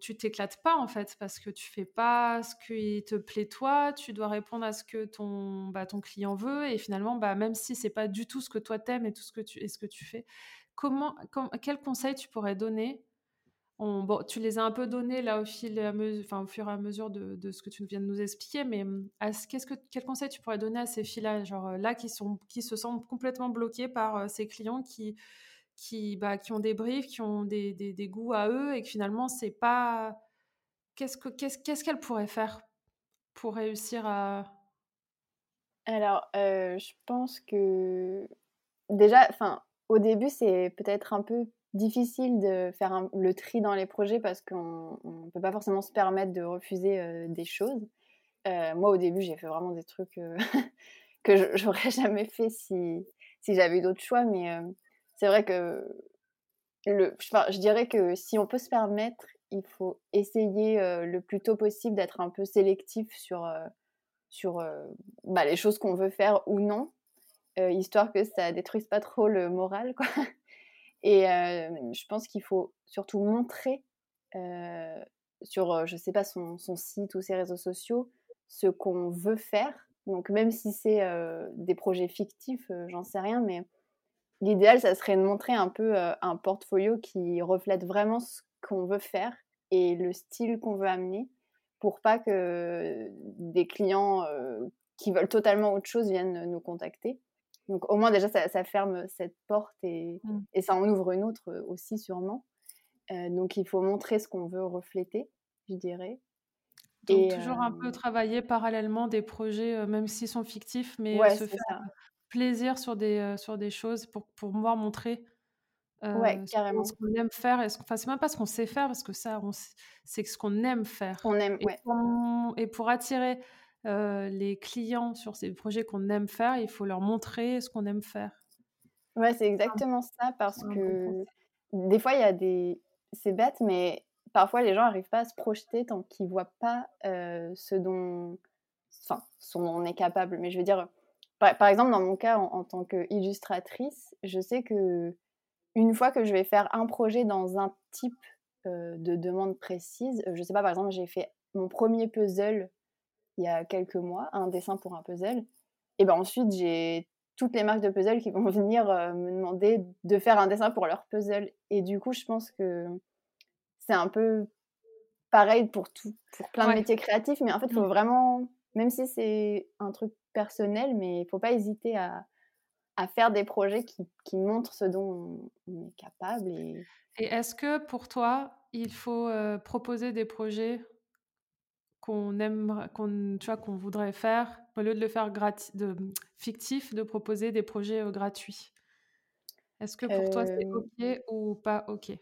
tu t'éclates pas en fait parce que tu fais pas ce qui te plaît toi, tu dois répondre à ce que ton, bah, ton client veut et finalement bah, même si c'est pas du tout ce que toi t'aimes et tout ce que tu, et ce que tu fais, comment, quel conseil tu pourrais donner On, bon, tu les as un peu donnés là au, fil enfin, au fur et à mesure de, ce que tu viens de nous expliquer, mais qu'est-ce que, quel conseil tu pourrais donner à ces filles-là, genre là qui, sont, qui se sentent complètement bloquées par ces clients qui qui, bah, qui ont des briefs, qui ont des, des, goûts à eux et que finalement, c'est pas. Qu'est-ce que qu'est-ce qu'est-ce qu'elle pourrait faire pour réussir à. Alors, euh, je pense que déjà, enfin, au début, c'est peut-être un peu difficile de faire le tri dans les projets parce qu'on ne peut pas forcément se permettre de refuser euh, des choses. Euh, moi, au début, j'ai fait vraiment des trucs euh, que j'aurais jamais fait si, si j'avais eu d'autres choix, mais euh, c'est vrai que le, enfin, je dirais que si on peut se permettre, il faut essayer le plus tôt possible d'être un peu sélectif sur, sur bah, les choses qu'on veut faire ou non, histoire que ça détruise pas trop le moral, quoi. Et je pense qu'il faut surtout montrer sur, je sais pas, son, site ou ses réseaux sociaux ce qu'on veut faire. Donc même si c'est des projets fictifs, j'en sais rien, mais l'idéal, ça serait de montrer un peu un portfolio qui reflète vraiment ce qu'on veut faire et le style qu'on veut amener pour pas que des clients qui veulent totalement autre chose viennent nous contacter. Donc au moins déjà ça, ça ferme cette porte et, Mm. et ça en ouvre une autre euh, aussi sûrement. Euh, donc il faut montrer ce qu'on veut refléter, je dirais. Donc, Et, toujours un peu euh, travailler parallèlement des projets, même s'ils sont fictifs, mais ouais, se faire ça. plaisir sur des, sur des choses pour, pour pouvoir montrer euh, ce qu'on carrément. ce qu'on aime faire. et ce- Enfin, c'est même pas ce qu'on sait faire, parce que ça, on c'est ce qu'on aime faire. On aime, Et ouais. pour, et pour attirer euh, les clients sur ces projets qu'on aime faire, il faut leur montrer ce qu'on aime faire. Ouais, c'est exactement ça parce que des fois il y a des... C'est bête, mais parfois les gens n'arrivent pas à se projeter tant qu'ils voient pas euh, ce dont... Enfin, ce dont on est capable. Mais je veux dire, par, par exemple, dans mon cas, en, en tant qu'illustratrice, je sais que une fois que je vais faire un projet dans un type euh, de demande précise, je sais pas, par exemple, j'ai fait mon premier puzzle il y a quelques mois, un dessin pour un puzzle, et ben ensuite j'ai toutes les marques de puzzle qui vont venir euh, me demander de faire un dessin pour leur puzzle. Et du coup, je pense que c'est un peu pareil pour tout, pour plein de Ouais. métiers créatifs, mais en fait, il faut vraiment, même si c'est un truc personnel, mais il faut pas hésiter à, à faire des projets qui, qui montrent ce dont on, on est capable. Et... Et est-ce que pour toi, il faut euh, proposer des projets qu'on aime, qu'on, tu vois, qu'on voudrait faire, au lieu de le faire grati- de, fictif, de proposer des projets euh, gratuits. Est-ce que pour toi c'est Euh, ok ou pas ok?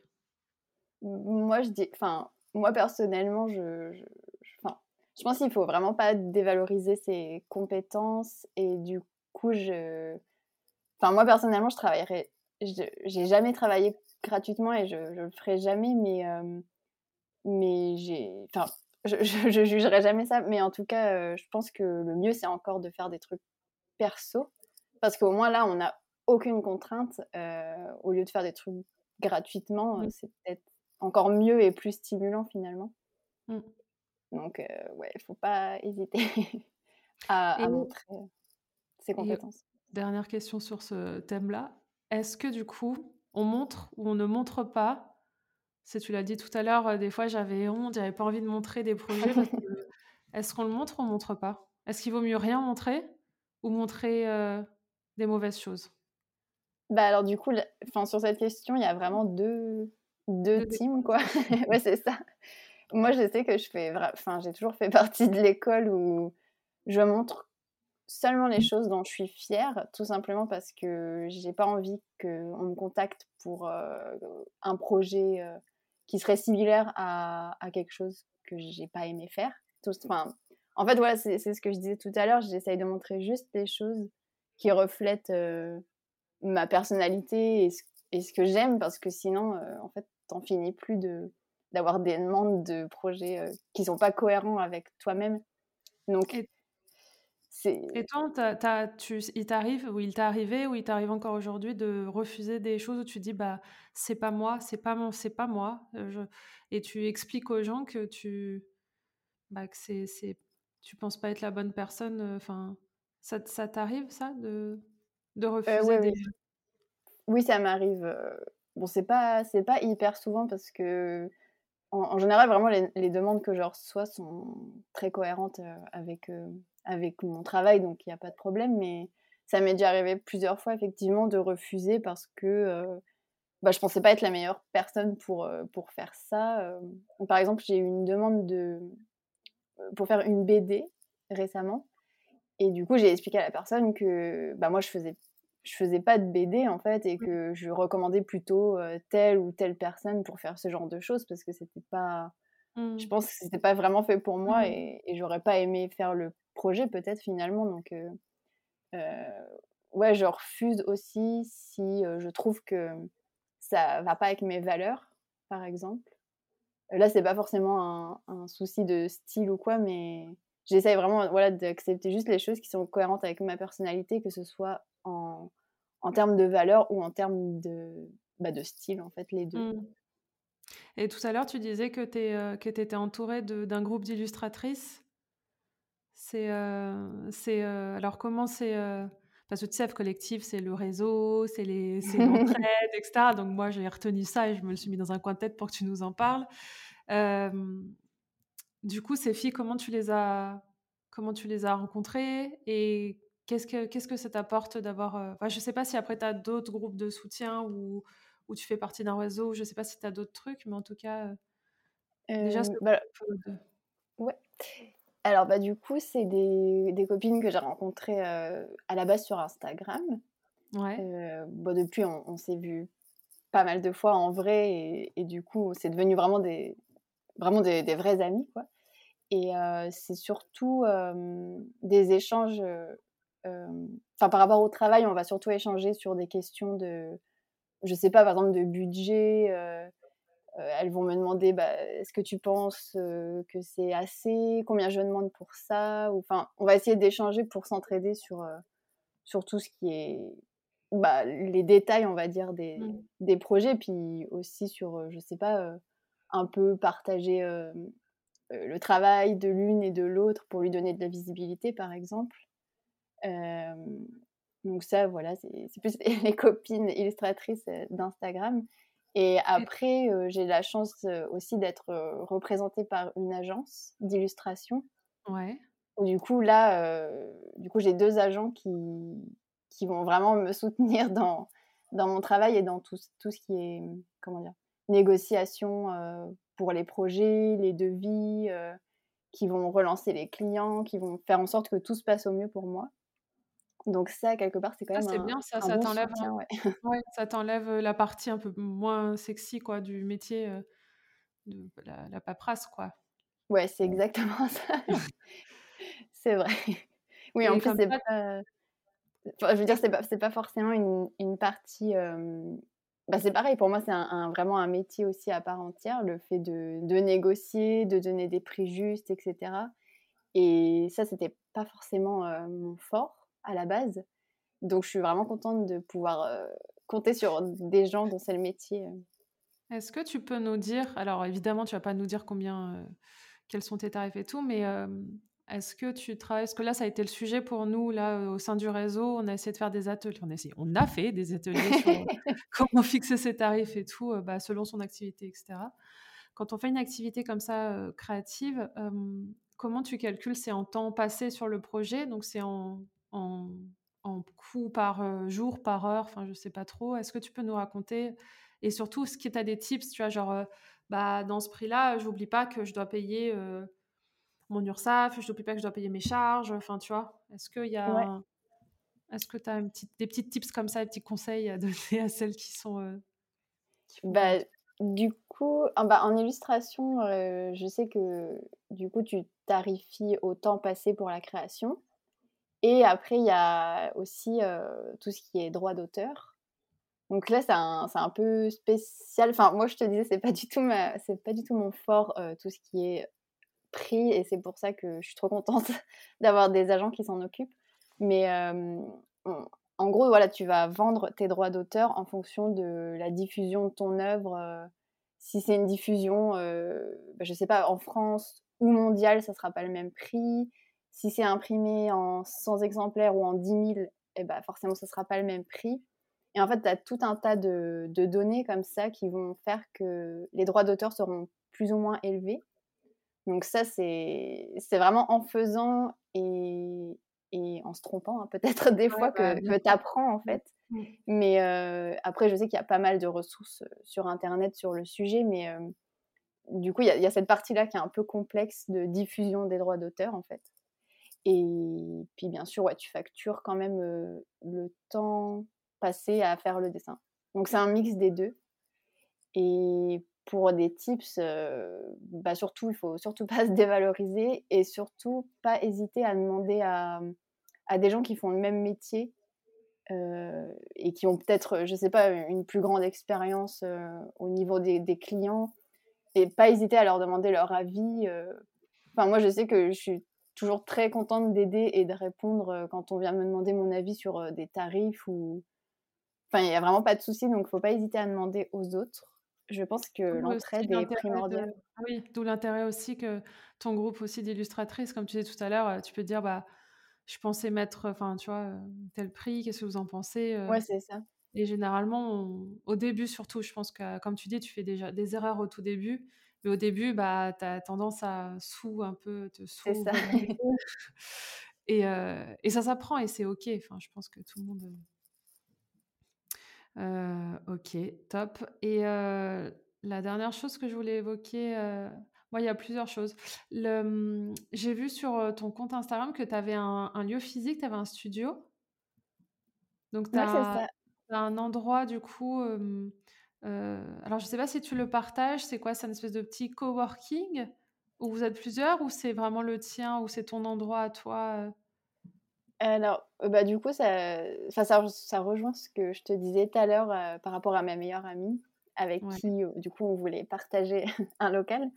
Moi, je dis, enfin, moi personnellement, je, je, je- pense qu'il faut vraiment pas dévaloriser ses compétences et du coup, je, enfin, moi personnellement, je travaillerai, j'ai jamais travaillé gratuitement et je, je le ferai jamais, mais, euh, mais j'ai, enfin, je, je, je jugerai jamais ça, mais en tout cas, euh, je pense que le mieux, c'est encore de faire des trucs perso, parce qu'au moins là, on n'a aucune contrainte, euh, au lieu de faire des trucs gratuitement, Mm. c'est peut-être encore mieux et plus stimulant finalement. Mm. Donc, euh, ouais, il faut pas hésiter à, à montrer ses compétences. dernière question sur ce thème-là. Est-ce que du coup, on montre ou on ne montre pas Si tu l'as dit tout à l'heure, euh, des fois j'avais honte, j'avais pas envie de montrer des projets parce que est-ce qu'on le montre ou on montre pas? Est-ce qu'il vaut mieux rien montrer ou montrer euh, des mauvaises choses? Bah alors du coup, enfin, sur cette question, il y a vraiment deux, deux Deux teams, quoi. ouais, c'est ça. Moi, je sais que je fais, enfin, j'ai toujours fait partie de l'école où je montre seulement les choses dont je suis fière, tout simplement parce que j'ai pas envie qu'on me contacte pour euh, un projet euh, qui serait similaire à, à quelque chose que j'ai pas aimé faire. Enfin, en fait, voilà, c'est ce que je disais tout à l'heure. J'essaye de montrer juste des choses qui reflètent euh, ma personnalité et ce, et ce que j'aime, parce que sinon, euh, en fait, t'en finis plus de d'avoir des demandes de projets euh, qui sont pas cohérents avec toi-même. Donc, et toi, t'as- tu, il t'arrive ou il t'est arrivé ou il t'arrive encore aujourd'hui de refuser des choses où tu dis bah c'est pas moi, c'est pas mon, c'est pas moi, je- et tu expliques aux gens que tu bah que c'est c'est tu penses pas être la bonne personne. euh, Enfin, ça, ça t'arrive ça de de euh, refuser ouais, des oui. Oui, ça m'arrive. Bon, c'est pas, c'est pas hyper souvent parce que, en, en général, vraiment, les, les demandes que je reçois sont très cohérentes avec, avec mon travail, donc il n'y a pas de problème. Mais ça m'est déjà arrivé plusieurs fois, effectivement, de refuser parce que, euh, bah, je pensais pas être la meilleure personne pour, pour faire ça. par exemple, j'ai eu une demande de, pour faire une BD récemment. Et du coup, j'ai expliqué à la personne que bah, moi, je faisais, je faisais pas de BD en fait et que je recommandais plutôt telle ou telle personne pour faire ce genre de choses parce que c'était pas. Je mmh. pense que c'était pas vraiment fait pour moi mmh. et, et j'aurais pas aimé faire le peut-être finalement. Donc, ouais, je refuse aussi si je trouve que ça va pas avec mes valeurs, par exemple. Là, c'est pas forcément un, souci de style ou quoi, mais j'essaye vraiment voilà, d'accepter juste les choses qui sont cohérentes avec ma personnalité, que ce soit en, en termes de valeurs ou en termes de, bah, de style, en fait, les deux. Mmh. Et tout à l'heure, tu disais que tu euh, étais entourée d'un groupe d'illustratrices. C'est. Euh, c'est euh, alors, comment c'est. parce que tu sais, Collectif, c'est le réseau, c'est l'entraide, etc. Donc, moi, j'ai retenu ça et je me le suis mis dans un coin de tête pour que tu nous en parles. du coup, ces filles, comment tu les as, comment tu les as rencontrées et qu'est-ce que, qu'est-ce que ça t'apporte d'avoir. je ne sais pas si après, tu as d'autres groupes de soutien ou ou tu fais partie d'un réseau, je ne sais pas si tu as d'autres trucs, mais en tout cas, déjà, bah, Ouais. Alors, bah, du coup, c'est des, des copines que j'ai rencontrées à la base sur Instagram. Ouais. Bon, depuis, on, s'est vu pas mal de fois en vrai et, et du coup, c'est devenu vraiment des, vraiment des, des vrais amis, quoi. Et c'est surtout des échanges. Enfin, par rapport au travail, on va surtout échanger sur des questions de je sais pas, par exemple, de budget. Euh, euh, elles vont me demander bah, est-ce que tu penses euh, que c'est assez? Combien je demande pour ça? Enfin, on va essayer d'échanger pour s'entraider sur, sur tout ce qui est bah, les détails, on va dire, des, mmh. des projets, puis aussi sur, je sais pas, un peu partager le travail de l'une et de l'autre pour lui donner de la visibilité, par exemple. Donc ça, voilà, c'est plus les copines illustratrices d'Instagram. Et après, j'ai la chance aussi d'être représentée par une agence d'illustration. Ouais. Du coup, là, du coup, j'ai deux agents qui, qui vont vraiment me soutenir dans, dans mon travail et dans tout, tout ce qui est, comment dire, négociation pour les projets, les devis, qui vont relancer les clients, qui vont faire en sorte que tout se passe au mieux pour moi. Donc ça, quelque part, c'est quand même c'est bien, ça, ça t'enlève, ouais. ça t'enlève la partie un peu moins sexy quoi du métier, de la, paperasse quoi. Ouais, c'est exactement ça. c'est vrai. Oui, en plus, c'est pas... je veux dire, c'est pas, pas forcément une, une partie. Bah, c'est pareil, pour moi, c'est un, vraiment un métier aussi à part entière, le fait de, de négocier, de donner des prix justes, etc. Et ça, c'était pas forcément mon fort à la base. Donc je suis vraiment contente de pouvoir compter sur des gens dont c'est le métier. Est-ce que tu peux nous dire, alors évidemment tu vas pas nous dire combien, quels sont tes tarifs et tout, mais est-ce que tu travailles, parce que là ça a été le sujet pour nous là au sein du réseau, on a essayé de faire des ateliers, on a essayé, on a fait des ateliers sur comment fixer ses tarifs et tout, bah, selon son activité, etc. Quand on fait une activité comme ça créative, comment tu calcules? C'est en temps passé sur le projet, donc c'est en en, en coût par jour, par heure, enfin je sais pas trop. Est-ce que tu peux nous raconter et surtout ce qui tu as des tips, tu vois, genre bah dans ce prix-là, j'oublie pas que je dois payer mon URSAF, je n'oublie pas que je dois payer mes charges, enfin tu vois. Est-ce qu'il y a Est-ce que tu as des petits tips comme ça, des petits conseils à donner à celles qui sont bah, du coup, ah, bah, en illustration, je sais que du coup, tu tarifies au temps passé pour la création. Et après, il y a aussi tout ce qui est droit d'auteur. Donc là, c'est un, un, peu spécial. Enfin, moi, je te disais, c'est pas pas du tout mon fort, tout ce qui est prix, et c'est pour ça que je suis trop contente d'avoir des agents qui s'en occupent. Mais en gros, voilà, tu vas vendre tes droits d'auteur en fonction de la diffusion de ton œuvre. si c'est une diffusion, bah, je sais pas, en France ou mondiale, ça sera pas le même prix. Si c'est imprimé en 100 exemplaires ou en 10 000, eh ben, forcément, ce ne sera pas le même prix. Et en fait, tu as tout un tas de, données comme ça qui vont faire que les droits d'auteur seront plus ou moins élevés. Donc ça, c'est vraiment en faisant et, en se trompant, hein, peut-être des fois, que, tu apprends en fait. Mmh. Mais après, je sais qu'il y a pas mal de ressources sur Internet sur le sujet, mais du coup, il y, a cette partie-là qui est un peu complexe de diffusion des droits d'auteur, en fait. Et puis, bien sûr, tu factures quand même le temps passé à faire le dessin. Donc, c'est un mix des deux. Et pour des tips, bah surtout, il faut surtout pas se dévaloriser et surtout pas hésiter à demander à, à des gens qui font le même métier et qui ont peut-être, je sais pas, une plus grande expérience au niveau des, clients et pas hésiter à leur demander leur avis. Enfin, moi, je sais que je suis toujours très contente d'aider et de répondre quand on vient me demander mon avis sur des tarifs ou. Enfin, il n'y a vraiment pas de souci, donc il ne faut pas hésiter à demander aux autres je pense que l'entraide est primordiale. Oui, d'où l'intérêt aussi que ton groupe aussi d'illustratrices, comme tu disais tout à l'heure, tu peux dire bah je pensais mettre, enfin tu vois, tel prix, qu'est-ce que vous en pensez Ouais, c'est ça. Et généralement, au début surtout, je pense que comme tu dis, tu fais déjà des erreurs au tout début, mais au début, bah tu as tendance à sous un peu te sous. ça. et, et ça s'apprend et c'est ok. Enfin, je pense que tout le monde euh, ok, top. Et euh, la dernière chose que je voulais évoquer, euh, moi, il y a plusieurs choses. Mmh, j'ai vu sur ton compte Instagram que tu avais un, lieu physique, tu avais un studio. Donc, tu as, un endroit, du coup. Alors, je ne sais pas si tu le partages. C'est quoi? C'est une espèce de petit coworking où vous êtes plusieurs ou c'est vraiment le tien ou c'est ton endroit à toi alors, bah, du coup, ça, ça, ça, rejoint ce que je te disais tout à l'heure par rapport à ma meilleure amie, avec qui, du coup, on voulait partager un local.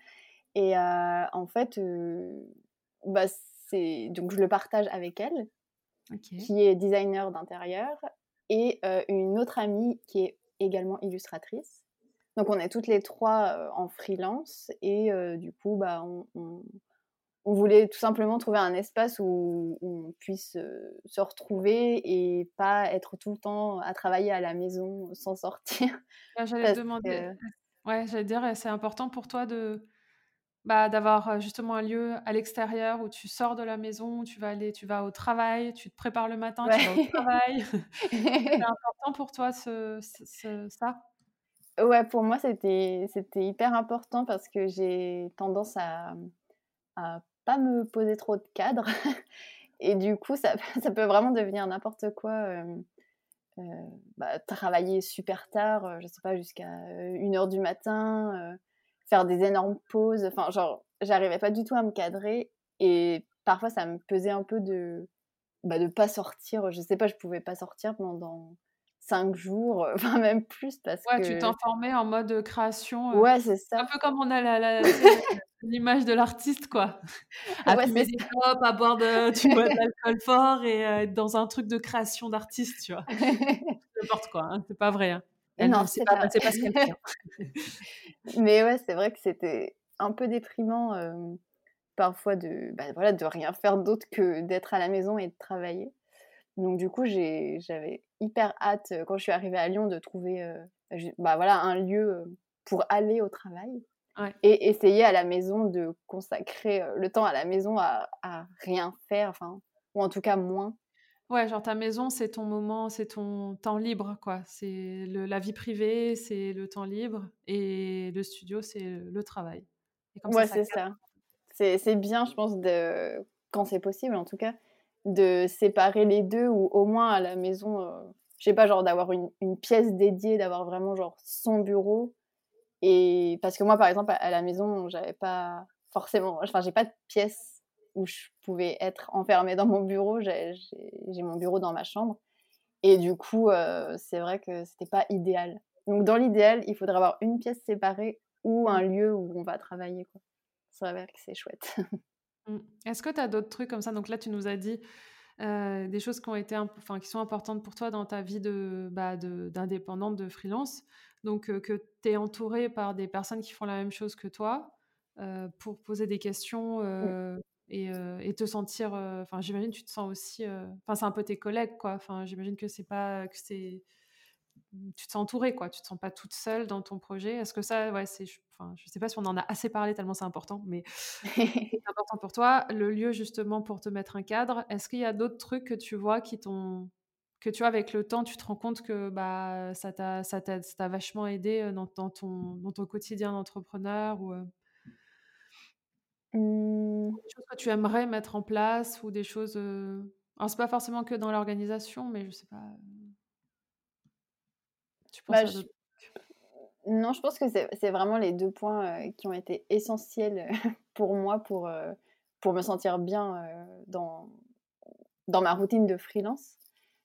Et en fait, bah, c'est donc je le partage avec elle, qui est designer d'intérieur, et une autre amie qui est également illustratrice. Donc, on est toutes les trois en freelance, et du coup, bah, on on voulait tout simplement trouver un espace où, on puisse se retrouver et pas être tout le temps à travailler à la maison sans sortir. j'allais demander. Ouais, j'allais dire, c'est important pour toi de bah, d'avoir justement un lieu à l'extérieur où tu sors de la maison, où tu vas aller, tu vas au travail, tu te prépares le matin, tu vas au travail. c'est important pour toi ce, ça? Ouais, pour moi c'était c'était hyper important parce que j'ai tendance à, à me poser trop de cadres. et du coup, ça, ça, peut vraiment devenir n'importe quoi. Euh, euh, bah, travailler super tard, euh, je sais pas, jusqu'à 1h du matin, faire des énormes pauses. Enfin, genre, j'arrivais pas du tout à me cadrer. Et parfois, ça me pesait un peu de bah, de pas sortir. Je sais pas, je pouvais pas sortir pendant cinq jours, enfin même plus parce ouais, tu t'informais en mode création. ouais, c'est ça. Un peu comme on a la, l'image de l'artiste, quoi. À ouais, des clopes, à boire de, tu vois, de l'alcool fort et être dans un truc de création d'artiste, tu vois. N'importe quoi, hein, c'est pas vrai. Hein. Non, c'est pas, pas, ce qu'elle fait. Hein. Mais ouais, c'est vrai que c'était un peu déprimant parfois de, bah, voilà, de rien faire d'autre que d'être à la maison et de travailler. Donc du coup, j'avais hyper hâte quand je suis arrivée à Lyon de trouver bah, voilà, un lieu pour aller au travail et essayer à la maison de consacrer le temps à la maison à, rien faire, enfin, ou en tout cas moins. Ouais, genre ta maison, c'est ton moment, c'est ton temps libre, quoi. C'est la vie privée, c'est le temps libre, et le studio, c'est le, travail. ouais, c'est ça. C'est bien, je pense, de, quand c'est possible, en tout cas, de séparer les deux, ou au moins à la maison, euh, je sais pas, genre d'avoir une, une, pièce dédiée, d'avoir vraiment genre son bureau, et parce que moi, par exemple, à la maison, j'avais pas forcément, enfin, j'ai pas de pièce où je pouvais être enfermée dans mon bureau. J'ai mon bureau dans ma chambre. Et du coup, euh, c'est vrai que c'était pas idéal. Donc, dans l'idéal, il faudrait avoir une pièce séparée ou un lieu où on va travailler. C'est vrai que c'est chouette. Mmh. Est-ce que tu as d'autres trucs comme ça? Donc là, tu nous as dit euh, des choses qui, ont été, enfin, qui sont importantes pour toi dans ta vie bah, d'indépendante, de, de freelance. Donc, que tu es entouré par des personnes qui font la même chose que toi pour poser des questions et, te sentir. Enfin, j'imagine tu te sens aussi. Enfin, c'est un peu tes collègues, quoi. Enfin, j'imagine que c'est pas que c'est. Tu te sens entouré, quoi. Tu te sens pas toute seule dans ton projet. Est-ce que ça, ouais, c'est. Enfin, je sais pas si on en a assez parlé tellement c'est important, mais c'est important pour toi. Le lieu justement pour te mettre un cadre. Est-ce qu'il y a d'autres trucs que tu vois qui t'ont que tu vois, avec le temps, tu te rends compte que bah, ça t'a ça t'a ça t'a vachement aidé, dans dans ton dans ton quotidien d'entrepreneur ou, Mmh. des choses que tu aimerais mettre en place ou des choses, heu alors c'est pas forcément que dans l'organisation, mais je sais pas, tu penses Bah, à je d'autres non, je pense que c'est c'est vraiment les 2 points, qui ont été essentiels, pour moi pour, pour me sentir bien, dans dans ma routine de freelance.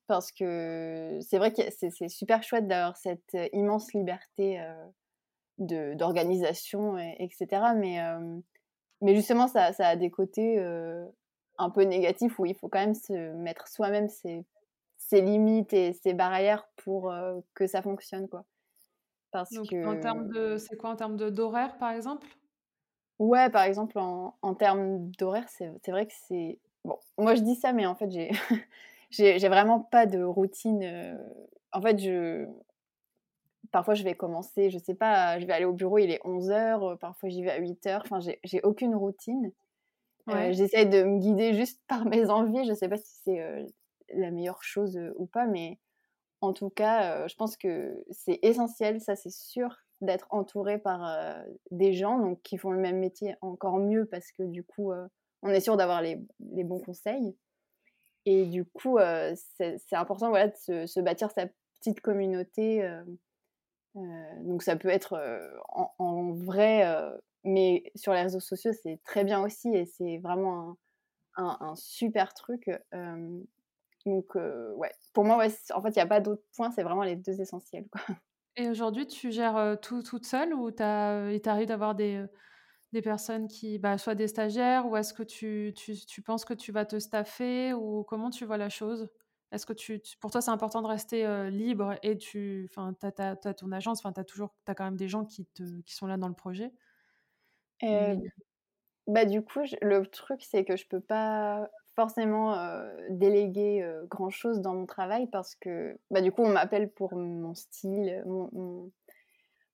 Parce que c'est vrai que c'est c'est super chouette d'avoir cette, immense liberté, de d'organisation et et Mais, mais justement ça ça a des côtés, heu, un peu négatifs où il faut quand même se mettre soi-même ses ses limites et ses barrières pour, heu, que ça fonctionne, quoi. Parce donc en termes que de c'est quoi en termes de d'horaire, par exemple? ouais, par exemple en en termes d'horaire, c'est c'est vrai que c'est bon, moi je dis ça, mais en fait j'ai j'ai j'ai vraiment pas de routine, heu, en fait je Parfois, je vais commencer, je sais pas, je vais aller au bureau, il est 11:00, heu, parfois j'y vais à 8:00, enfin j'ai aucune routine. Ouais. j'essaie de me guider juste par mes envies, je sais pas si c'est, heu, la meilleure chose, ou pas, mais en tout cas, je pense que c'est essentiel, ça c'est sûr, d'être entouré par, des gens donc qui font le même métier, encore mieux parce que du coup, on est sûr d'avoir les les bons conseils et du coup, c'est important, voilà, de se se bâtir sa petite communauté, donc ça peut être, heu, en vrai, heu, mais sur les réseaux sociaux, c'est très bien aussi et c'est vraiment un super truc, donc ouais, pour moi, ouais, en fait, il y a pas d'autres points, c'est vraiment les 2 essentiels. Et aujourd'hui, tu gères, tout toute seule ou as, il d'avoir des, des personnes qui, bah, des stagiaires ou est-ce que tu tu tu penses que tu vas te staffer ou comment tu vois la chose? Est-ce que tu tu pour toi, c'est important de rester, heu, libre et tu as ton agence, tu as toujours as quand même des gens qui te qui sont là dans le projet, bah, du coup, je le truc, c'est que je peux pas forcément, déléguer, heu, grand chose dans mon travail parce que, bah, du coup, on m'appelle pour mon style, mon mon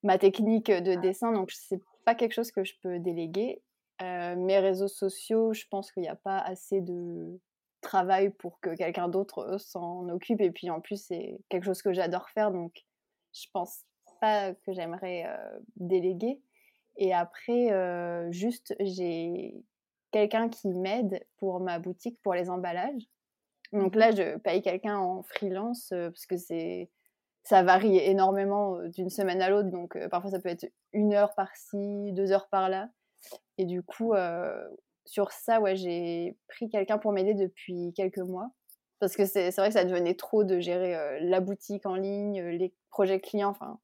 ma technique, de dessin, donc c'est pas quelque chose que je peux déléguer. Mes réseaux sociaux, je pense qu'il y a pas assez de travail pour que quelqu'un d'autre, heu, s'en occupe. Et puis en plus, c'est quelque chose que j'adore faire, donc je pense pas que j'aimerais, heu, déléguer. Et après, heu, juste j'ai quelqu'un qui m'aide pour ma boutique, pour les emballages. Donc mmh là, je paye quelqu'un en freelance, parce que c'est ça varie énormément, d'une semaine à l'autre, donc parfois ça peut être une heure par-ci, 2 heures par-là. Et du coup, sur ça, ouais, j'ai pris quelqu'un pour m'aider depuis quelques mois. Parce que c'est vrai que ça devenait trop de gérer, heu, la boutique en ligne, heu, les projets clients, enfin,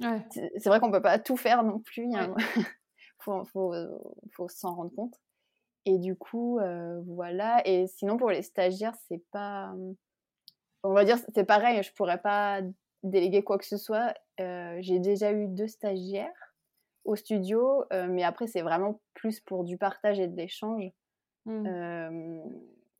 Ouais, c'est vrai qu'on peut pas tout faire non plus, il ouais. faut faut, heu, faut s'en rendre compte et du coup, heu, voilà et sinon pour les stagiaires, c'est pas, on va dire, c'est pareil, je pourrais pas déléguer quoi que ce soit. J'ai déjà eu 2 stagiaires au studio, heu, mais après c'est vraiment plus pour du partage et de l'échange. Mmh.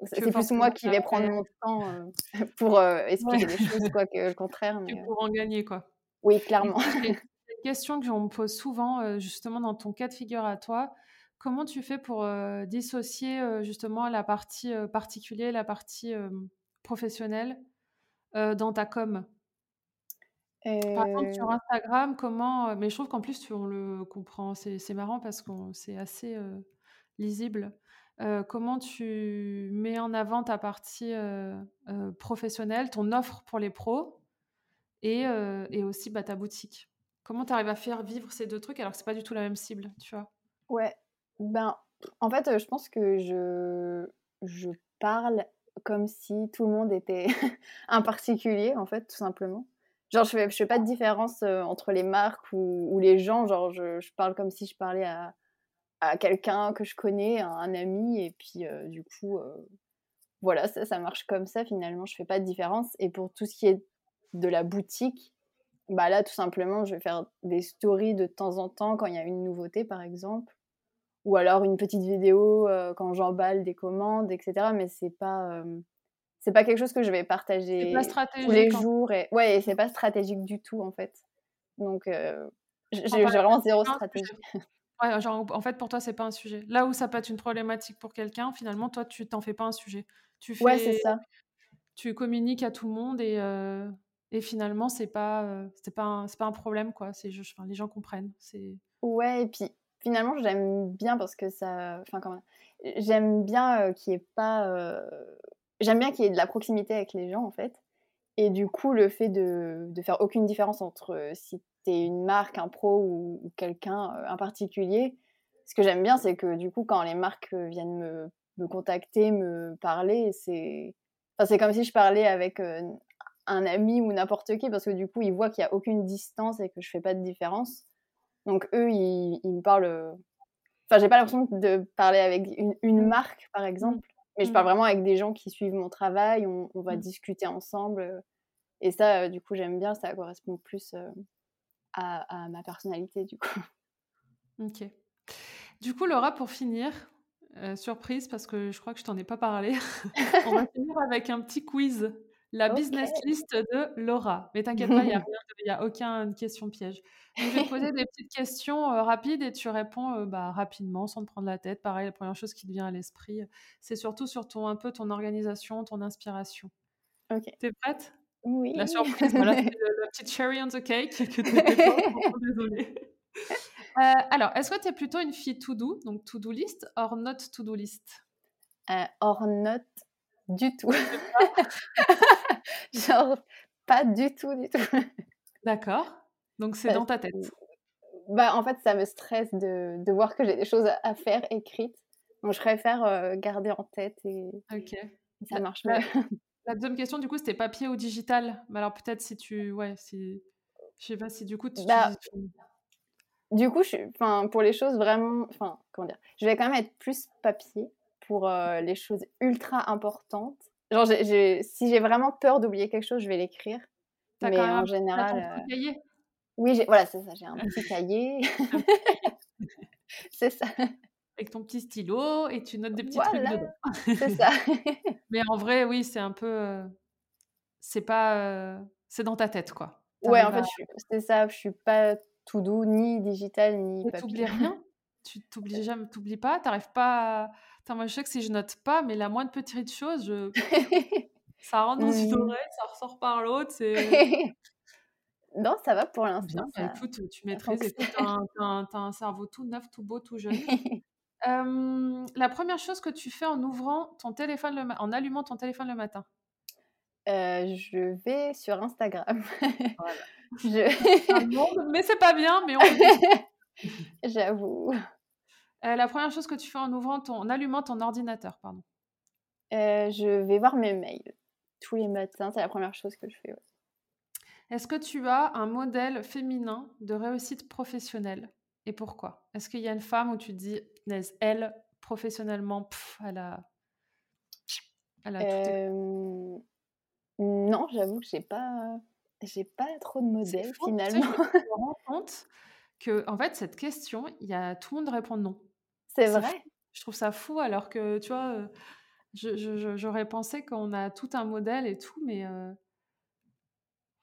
C'est c'est plus moi qui vais prendre mon temps, heu, pour, ouais, expliquer des choses quoi que le contraire, mais, pour en gagner, quoi. oui, clairement. j'ai une question que on me pose souvent, justement dans ton cas de figure à toi. Comment tu fais pour, dissocier, justement la partie, heu, particulier, la partie, professionnelle, dans ta com? Par exemple sur Heu, Instagram, comment, mais je trouve qu'en plus on le comprend, c'est marrant parce qu'on c'est assez, lisible. Comment tu mets en avant ta partie, professionnelle, ton offre pour les pros et aussi, bah, ta boutique? Comment tu arrives à faire vivre ces 2 trucs alors que c'est pas du tout la même cible, tu vois? ouais, ben, en fait, je pense que je je parle comme si tout le monde était un particulier, en fait, tout simplement. Genre, je fais je fais pas de différence, heu, entre les marques ou les gens, genre, je parle comme si je parlais à quelqu'un que je connais, à un ami. Et puis, heu, du coup, heu, voilà, ça ça marche comme ça, finalement, je fais pas de différence. Et pour tout ce qui est de la boutique, bah, là, tout simplement, je vais faire des stories de temps en temps quand il y a une nouveauté, par exemple. Ou alors une petite vidéo, quand j'emballe des commandes et cetera, mais c'est pas, c'est pas quelque chose que je vais partager tous les en jours et ouais et c'est pas stratégique du tout, en fait. Donc en j'ai vraiment zéro un stratégie. Ouais, genre, en fait, pour toi, c'est pas un sujet. Là où ça peut être une problématique pour quelqu'un, finalement, toi, tu t'en fais pas un sujet. Tu Ouais, c'est fais ça. tu communiques à tout le monde et, euh, et finalement, c'est pas, euh, c'est pas, un- pas un problème, quoi. C'est enfin, les gens comprennent. C'est... Ouais, et puis finalement, j'aime bien parce que ça. Enfin, comment J'aime bien euh, qu'il y ait pas. J'aime bien qu'il y ait de la proximité avec les gens, en fait. Et du coup, le fait de, de faire aucune différence entre euh, si t'es une marque, un pro ou, ou quelqu'un, euh, un particulier, ce que j'aime bien, c'est que du coup, quand les marques euh, viennent me, me contacter, me parler, c'est. Enfin, comme si je parlais avec euh, un ami ou n'importe qui, parce que du coup, ils voient qu'il n'y a aucune distance et que je fais pas de différence. Donc eux, ils, ils me parlent. Enfin, j'ai pas l'impression de parler avec une, une marque, par exemple, mais je parle vraiment avec des gens qui suivent mon travail. On, on va Mm. discuter ensemble. Et ça, euh, du coup, j'aime bien. Ça correspond plus euh, à, à ma personnalité, du coup. Ok. Du coup, Laura, pour finir, euh, surprise parce que je crois que je t'en ai pas parlé, on va finir avec un petit quiz. La business list de Laura. Mais t'inquiète pas, il n'y a, y a aucune question piège. Donc, je vais te poser des petites questions euh, rapides et tu réponds euh, bah, rapidement, sans te prendre la tête. Pareil, la première chose qui te vient à l'esprit, c'est surtout sur ton, un peu ton organisation, ton inspiration. Ok. T'es prête? Oui. La surprise, voilà, c'est le- la petite cherry on the cake que pas, désolée. Euh, alors, est-ce que tu es plutôt une fille to-do, donc to-do list, or not to-do list? Hors note du tout. Genre, pas du tout, du tout. D'accord. Donc, c'est dans ta tête. Bah, en fait, ça me stresse de, de voir que j'ai des choses à, faire écrites. Donc, je préfère euh, garder en tête et, Ok. et ça marche mieux. La deuxième question, du coup, c'était papier ou digital? Mais alors, peut-être si tu. Ouais, si. Je sais pas si du coup, tu. Bah, Du coup, je, suis- enfin, pour les choses vraiment, enfin, comment dire, je vais quand même être plus papier pour euh, les choses ultra importantes. Genre, j'ai- si j'ai vraiment peur d'oublier quelque chose, je vais l'écrire. Mais quand en général, euh, cahier oui, voilà, c'est ça, j'ai un petit cahier. c'est ça, avec ton petit stylo et tu notes des petits trucs voilà, dedans. c'est ça. Mais en vrai, oui, c'est un peu. euh, C'est pas. C'est dans ta tête, quoi. Ouais, en fait, à- c'est ça, je suis pas tout doux, ni digital, ni t'oublies rien? Tu t'oublies jamais, t'oublies pas, t'arrives pas à... Attends, moi je sais que si je note pas, mais la moindre petite chose, je... ça rentre dans une oreille, ça ressort par l'autre, c'est... non, ça va pour Bien, l'instant. bah, écoute, tu maîtrises, écoute, t'as un, t'as un- t'as un cerveau tout neuf, tout beau, tout jeune. Euh, la première chose que tu fais en ouvrant ton téléphone, le ma- en allumant ton téléphone le matin? Euh, je vais sur Instagram. Voilà. Je- Un monde, mais c'est pas bien, mais on. J'avoue. Euh, la première chose que tu fais en ouvrant ton, en allumant ton ordinateur, pardon. Euh, je vais voir mes mails tous les matins. C'est la première chose que je fais. ouais. Est-ce que tu as un modèle féminin de réussite professionnelle Et pourquoi? Est-ce qu'il y a une femme où tu te dis, elle, professionnellement, pff, elle a, elle a tout Euh, Non, j'avoue que j'ai pas, j'ai pas trop de tu sais, je finalement. me, je me rends compte que, en fait, cette question, il y a tout le monde répond non. C'est fou. vrai. Je trouve ça fou, alors que, tu vois, euh, j'aurais pensé qu'on a tout un modèle et tout, mais euh,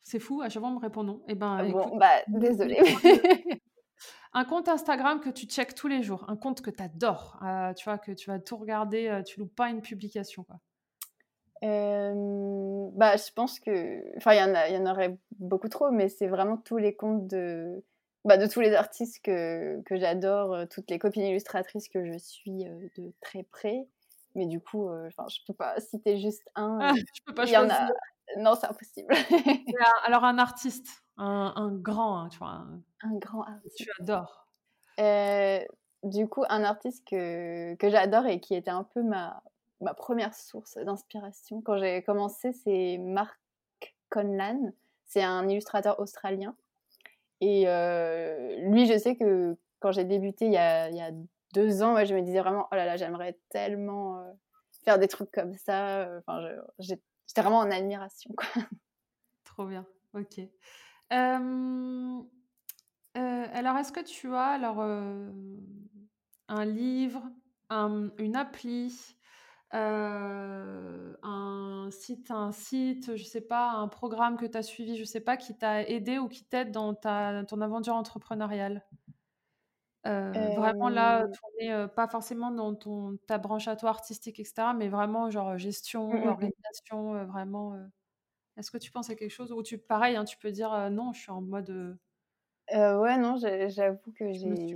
c'est fou, à chaque fois on me répond non. Eh ben, écoute, Bon, bah non, désolée. Un compte Instagram que tu checkes tous les jours, un compte que tu adores, tu vois, que tu vas tout regarder, euh, tu loupes pas une publication. Quoi. Euh, bah, je pense que, enfin, il y y en aurait beaucoup trop, mais c'est vraiment tous les comptes de, bah, de tous les artistes que, que j'adore, euh, toutes les copines illustratrices que je suis euh, de très près. Mais du coup, euh, enfin, je peux pas citer juste un. Ah, je peux pas en choisir. a. Non, c'est impossible. Alors un artiste, un, un grand, hein, tu vois, un- un grand que artiste. tu adores. Euh, du coup, un artiste que, que j'adore et qui était un peu ma, ma première source d'inspiration quand j'ai commencé, c'est Mark Conlan. C'est un illustrateur australien. Et euh, lui, je sais que quand j'ai débuté il y a, deux ans, je me disais vraiment, oh là là, j'aimerais tellement euh, faire des trucs comme ça. Enfin, je- j'ai- j'étais vraiment en admiration. Trop bien, ok. Euh, euh, alors, est-ce que tu as alors, euh, un livre, un- une appli, euh, un site, un site, je sais pas, un programme que tu as suivi, je sais pas, qui t'a aidé ou qui t'aide dans ta, ton aventure entrepreneuriale? Euh, vraiment là, tourner euh, pas forcément dans ton, ta branche à toi artistique, etc., mais vraiment genre gestion, Mmh, mmh, mmh. organisation, vraiment. Est-ce que tu penses à quelque chose ou tu, pareil, hein, tu peux dire non, je suis en mode. ouais, non, j'avoue que j'ai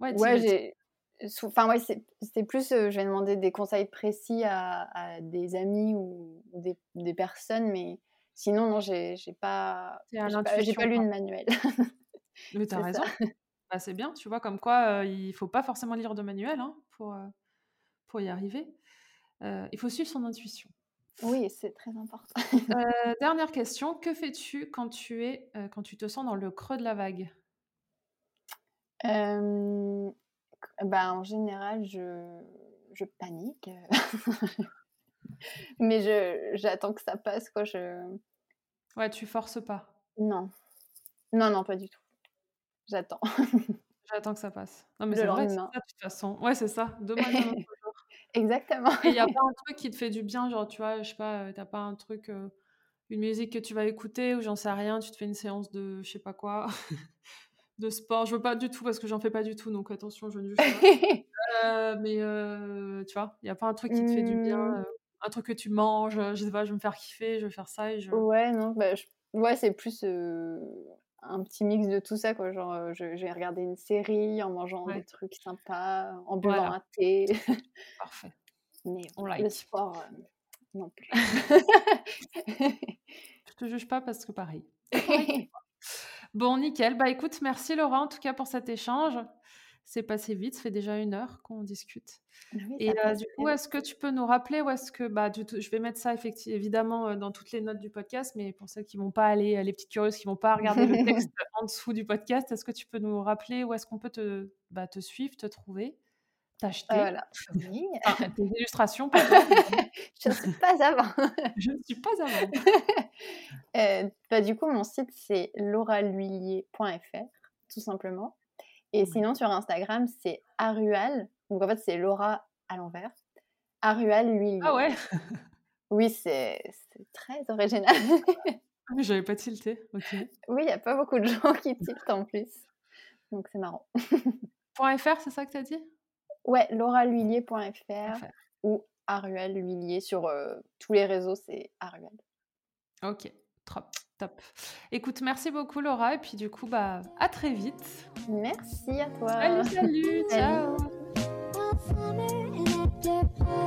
Ouais, ouais, j'ai enfin, ouais, c'est plus, heu, je vais demander des conseils précis à à des amis ou des des personnes, mais sinon, non, j'ai pas j'ai pas lu de manuel. Mais t'as raison. Bah, c'est bien, tu vois, comme quoi euh, il faut pas forcément lire de manuel hein, pour, euh, pour y arriver. Euh, il faut suivre son intuition. Oui, c'est très important. Euh, dernière question, que fais-tu quand tu es euh, quand tu te sens dans le creux de la vague? Bah, en général, je je panique, mais je j'attends que ça passe, quoi, je Ouais, tu forces pas. non. Non, non, pas du tout. J'attends. J'attends que ça passe. Non, mais c'est vrai, ça de toute façon. Ouais, c'est ça. Jour. Exactement. Et il n'y a pas un truc qui te fait du bien, genre, tu vois, je sais pas, euh, t'as pas un truc, euh, une musique que tu vas écouter ou j'en sais rien, tu te fais une séance de je sais pas quoi, de sport. Je veux pas du tout parce que j'en fais pas du tout, donc attention, je ne juge pas. Euh, mais euh, tu vois, il n'y a pas un truc qui te fait du bien, Mmh. euh, un truc que tu manges, je sais pas, je vais me faire kiffer, je vais faire ça et je. Ouais, non, bah, je ouais, c'est plus, un petit mix de tout ça, quoi. Genre, vais regarder une série en mangeant Ouais. des trucs sympas, en buvant Voilà. un thé, Parfait. mais On voilà, le like. sport, non plus. Je te juge pas parce que pareil. Pareil. Bon, nickel. Bah écoute, merci Laura en tout cas pour cet échange. C'est passé vite, ça fait déjà une heure qu'on discute. Oui, Et euh, du coup, est-ce que tu peux nous rappeler ou est-ce que bah du tout, je vais mettre ça effecti- évidemment euh, dans toutes les notes du podcast, mais pour celles qui vont pas aller, euh, les petites curieuses qui vont pas regarder le texte en dessous du podcast, est-ce que tu peux nous rappeler où est-ce qu'on peut te, bah, te suivre, te trouver, t'acheter, Voilà. Oui, enfin, tes illustrations, je ne sais pas avant. je ne suis pas vendre. Heu, bah, du coup, mon site, c'est lauraluillier.fr, tout simplement. Et sinon, sur Instagram, c'est Arual. Donc, en fait, c'est Laura à l'envers. Arual L'Huillier. Ah ouais, Oui, c'est très original. Ah, mais j'avais pas tilté. Ok. oui, il n'y a pas beaucoup de gens qui tiltent en plus. Donc, c'est marrant. Point .fr, c'est ça que t'as dit? Ouais, lauraluillier.fr Parfait. ou Arual L'Huillier. Sur euh, tous les réseaux, c'est Arual. Ok, top, top. Écoute, merci beaucoup Laura, et puis du coup, bah, à très vite. Merci à toi. Salut, salut, ciao.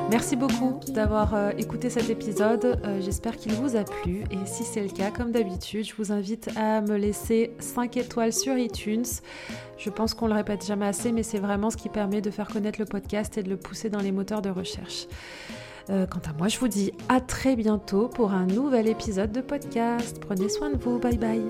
Merci beaucoup d'avoir euh, écouté cet épisode. Euh, J'espère qu'il vous a plu. Et si c'est le cas, comme d'habitude, je vous invite à me laisser 5 étoiles sur iTunes. Je pense qu'on le répète jamais assez, mais c'est vraiment ce qui permet de faire connaître le podcast et de le pousser dans les moteurs de recherche. Euh, quant à moi, je vous dis à très bientôt pour un nouvel épisode de podcast. Prenez soin de vous. Bye bye.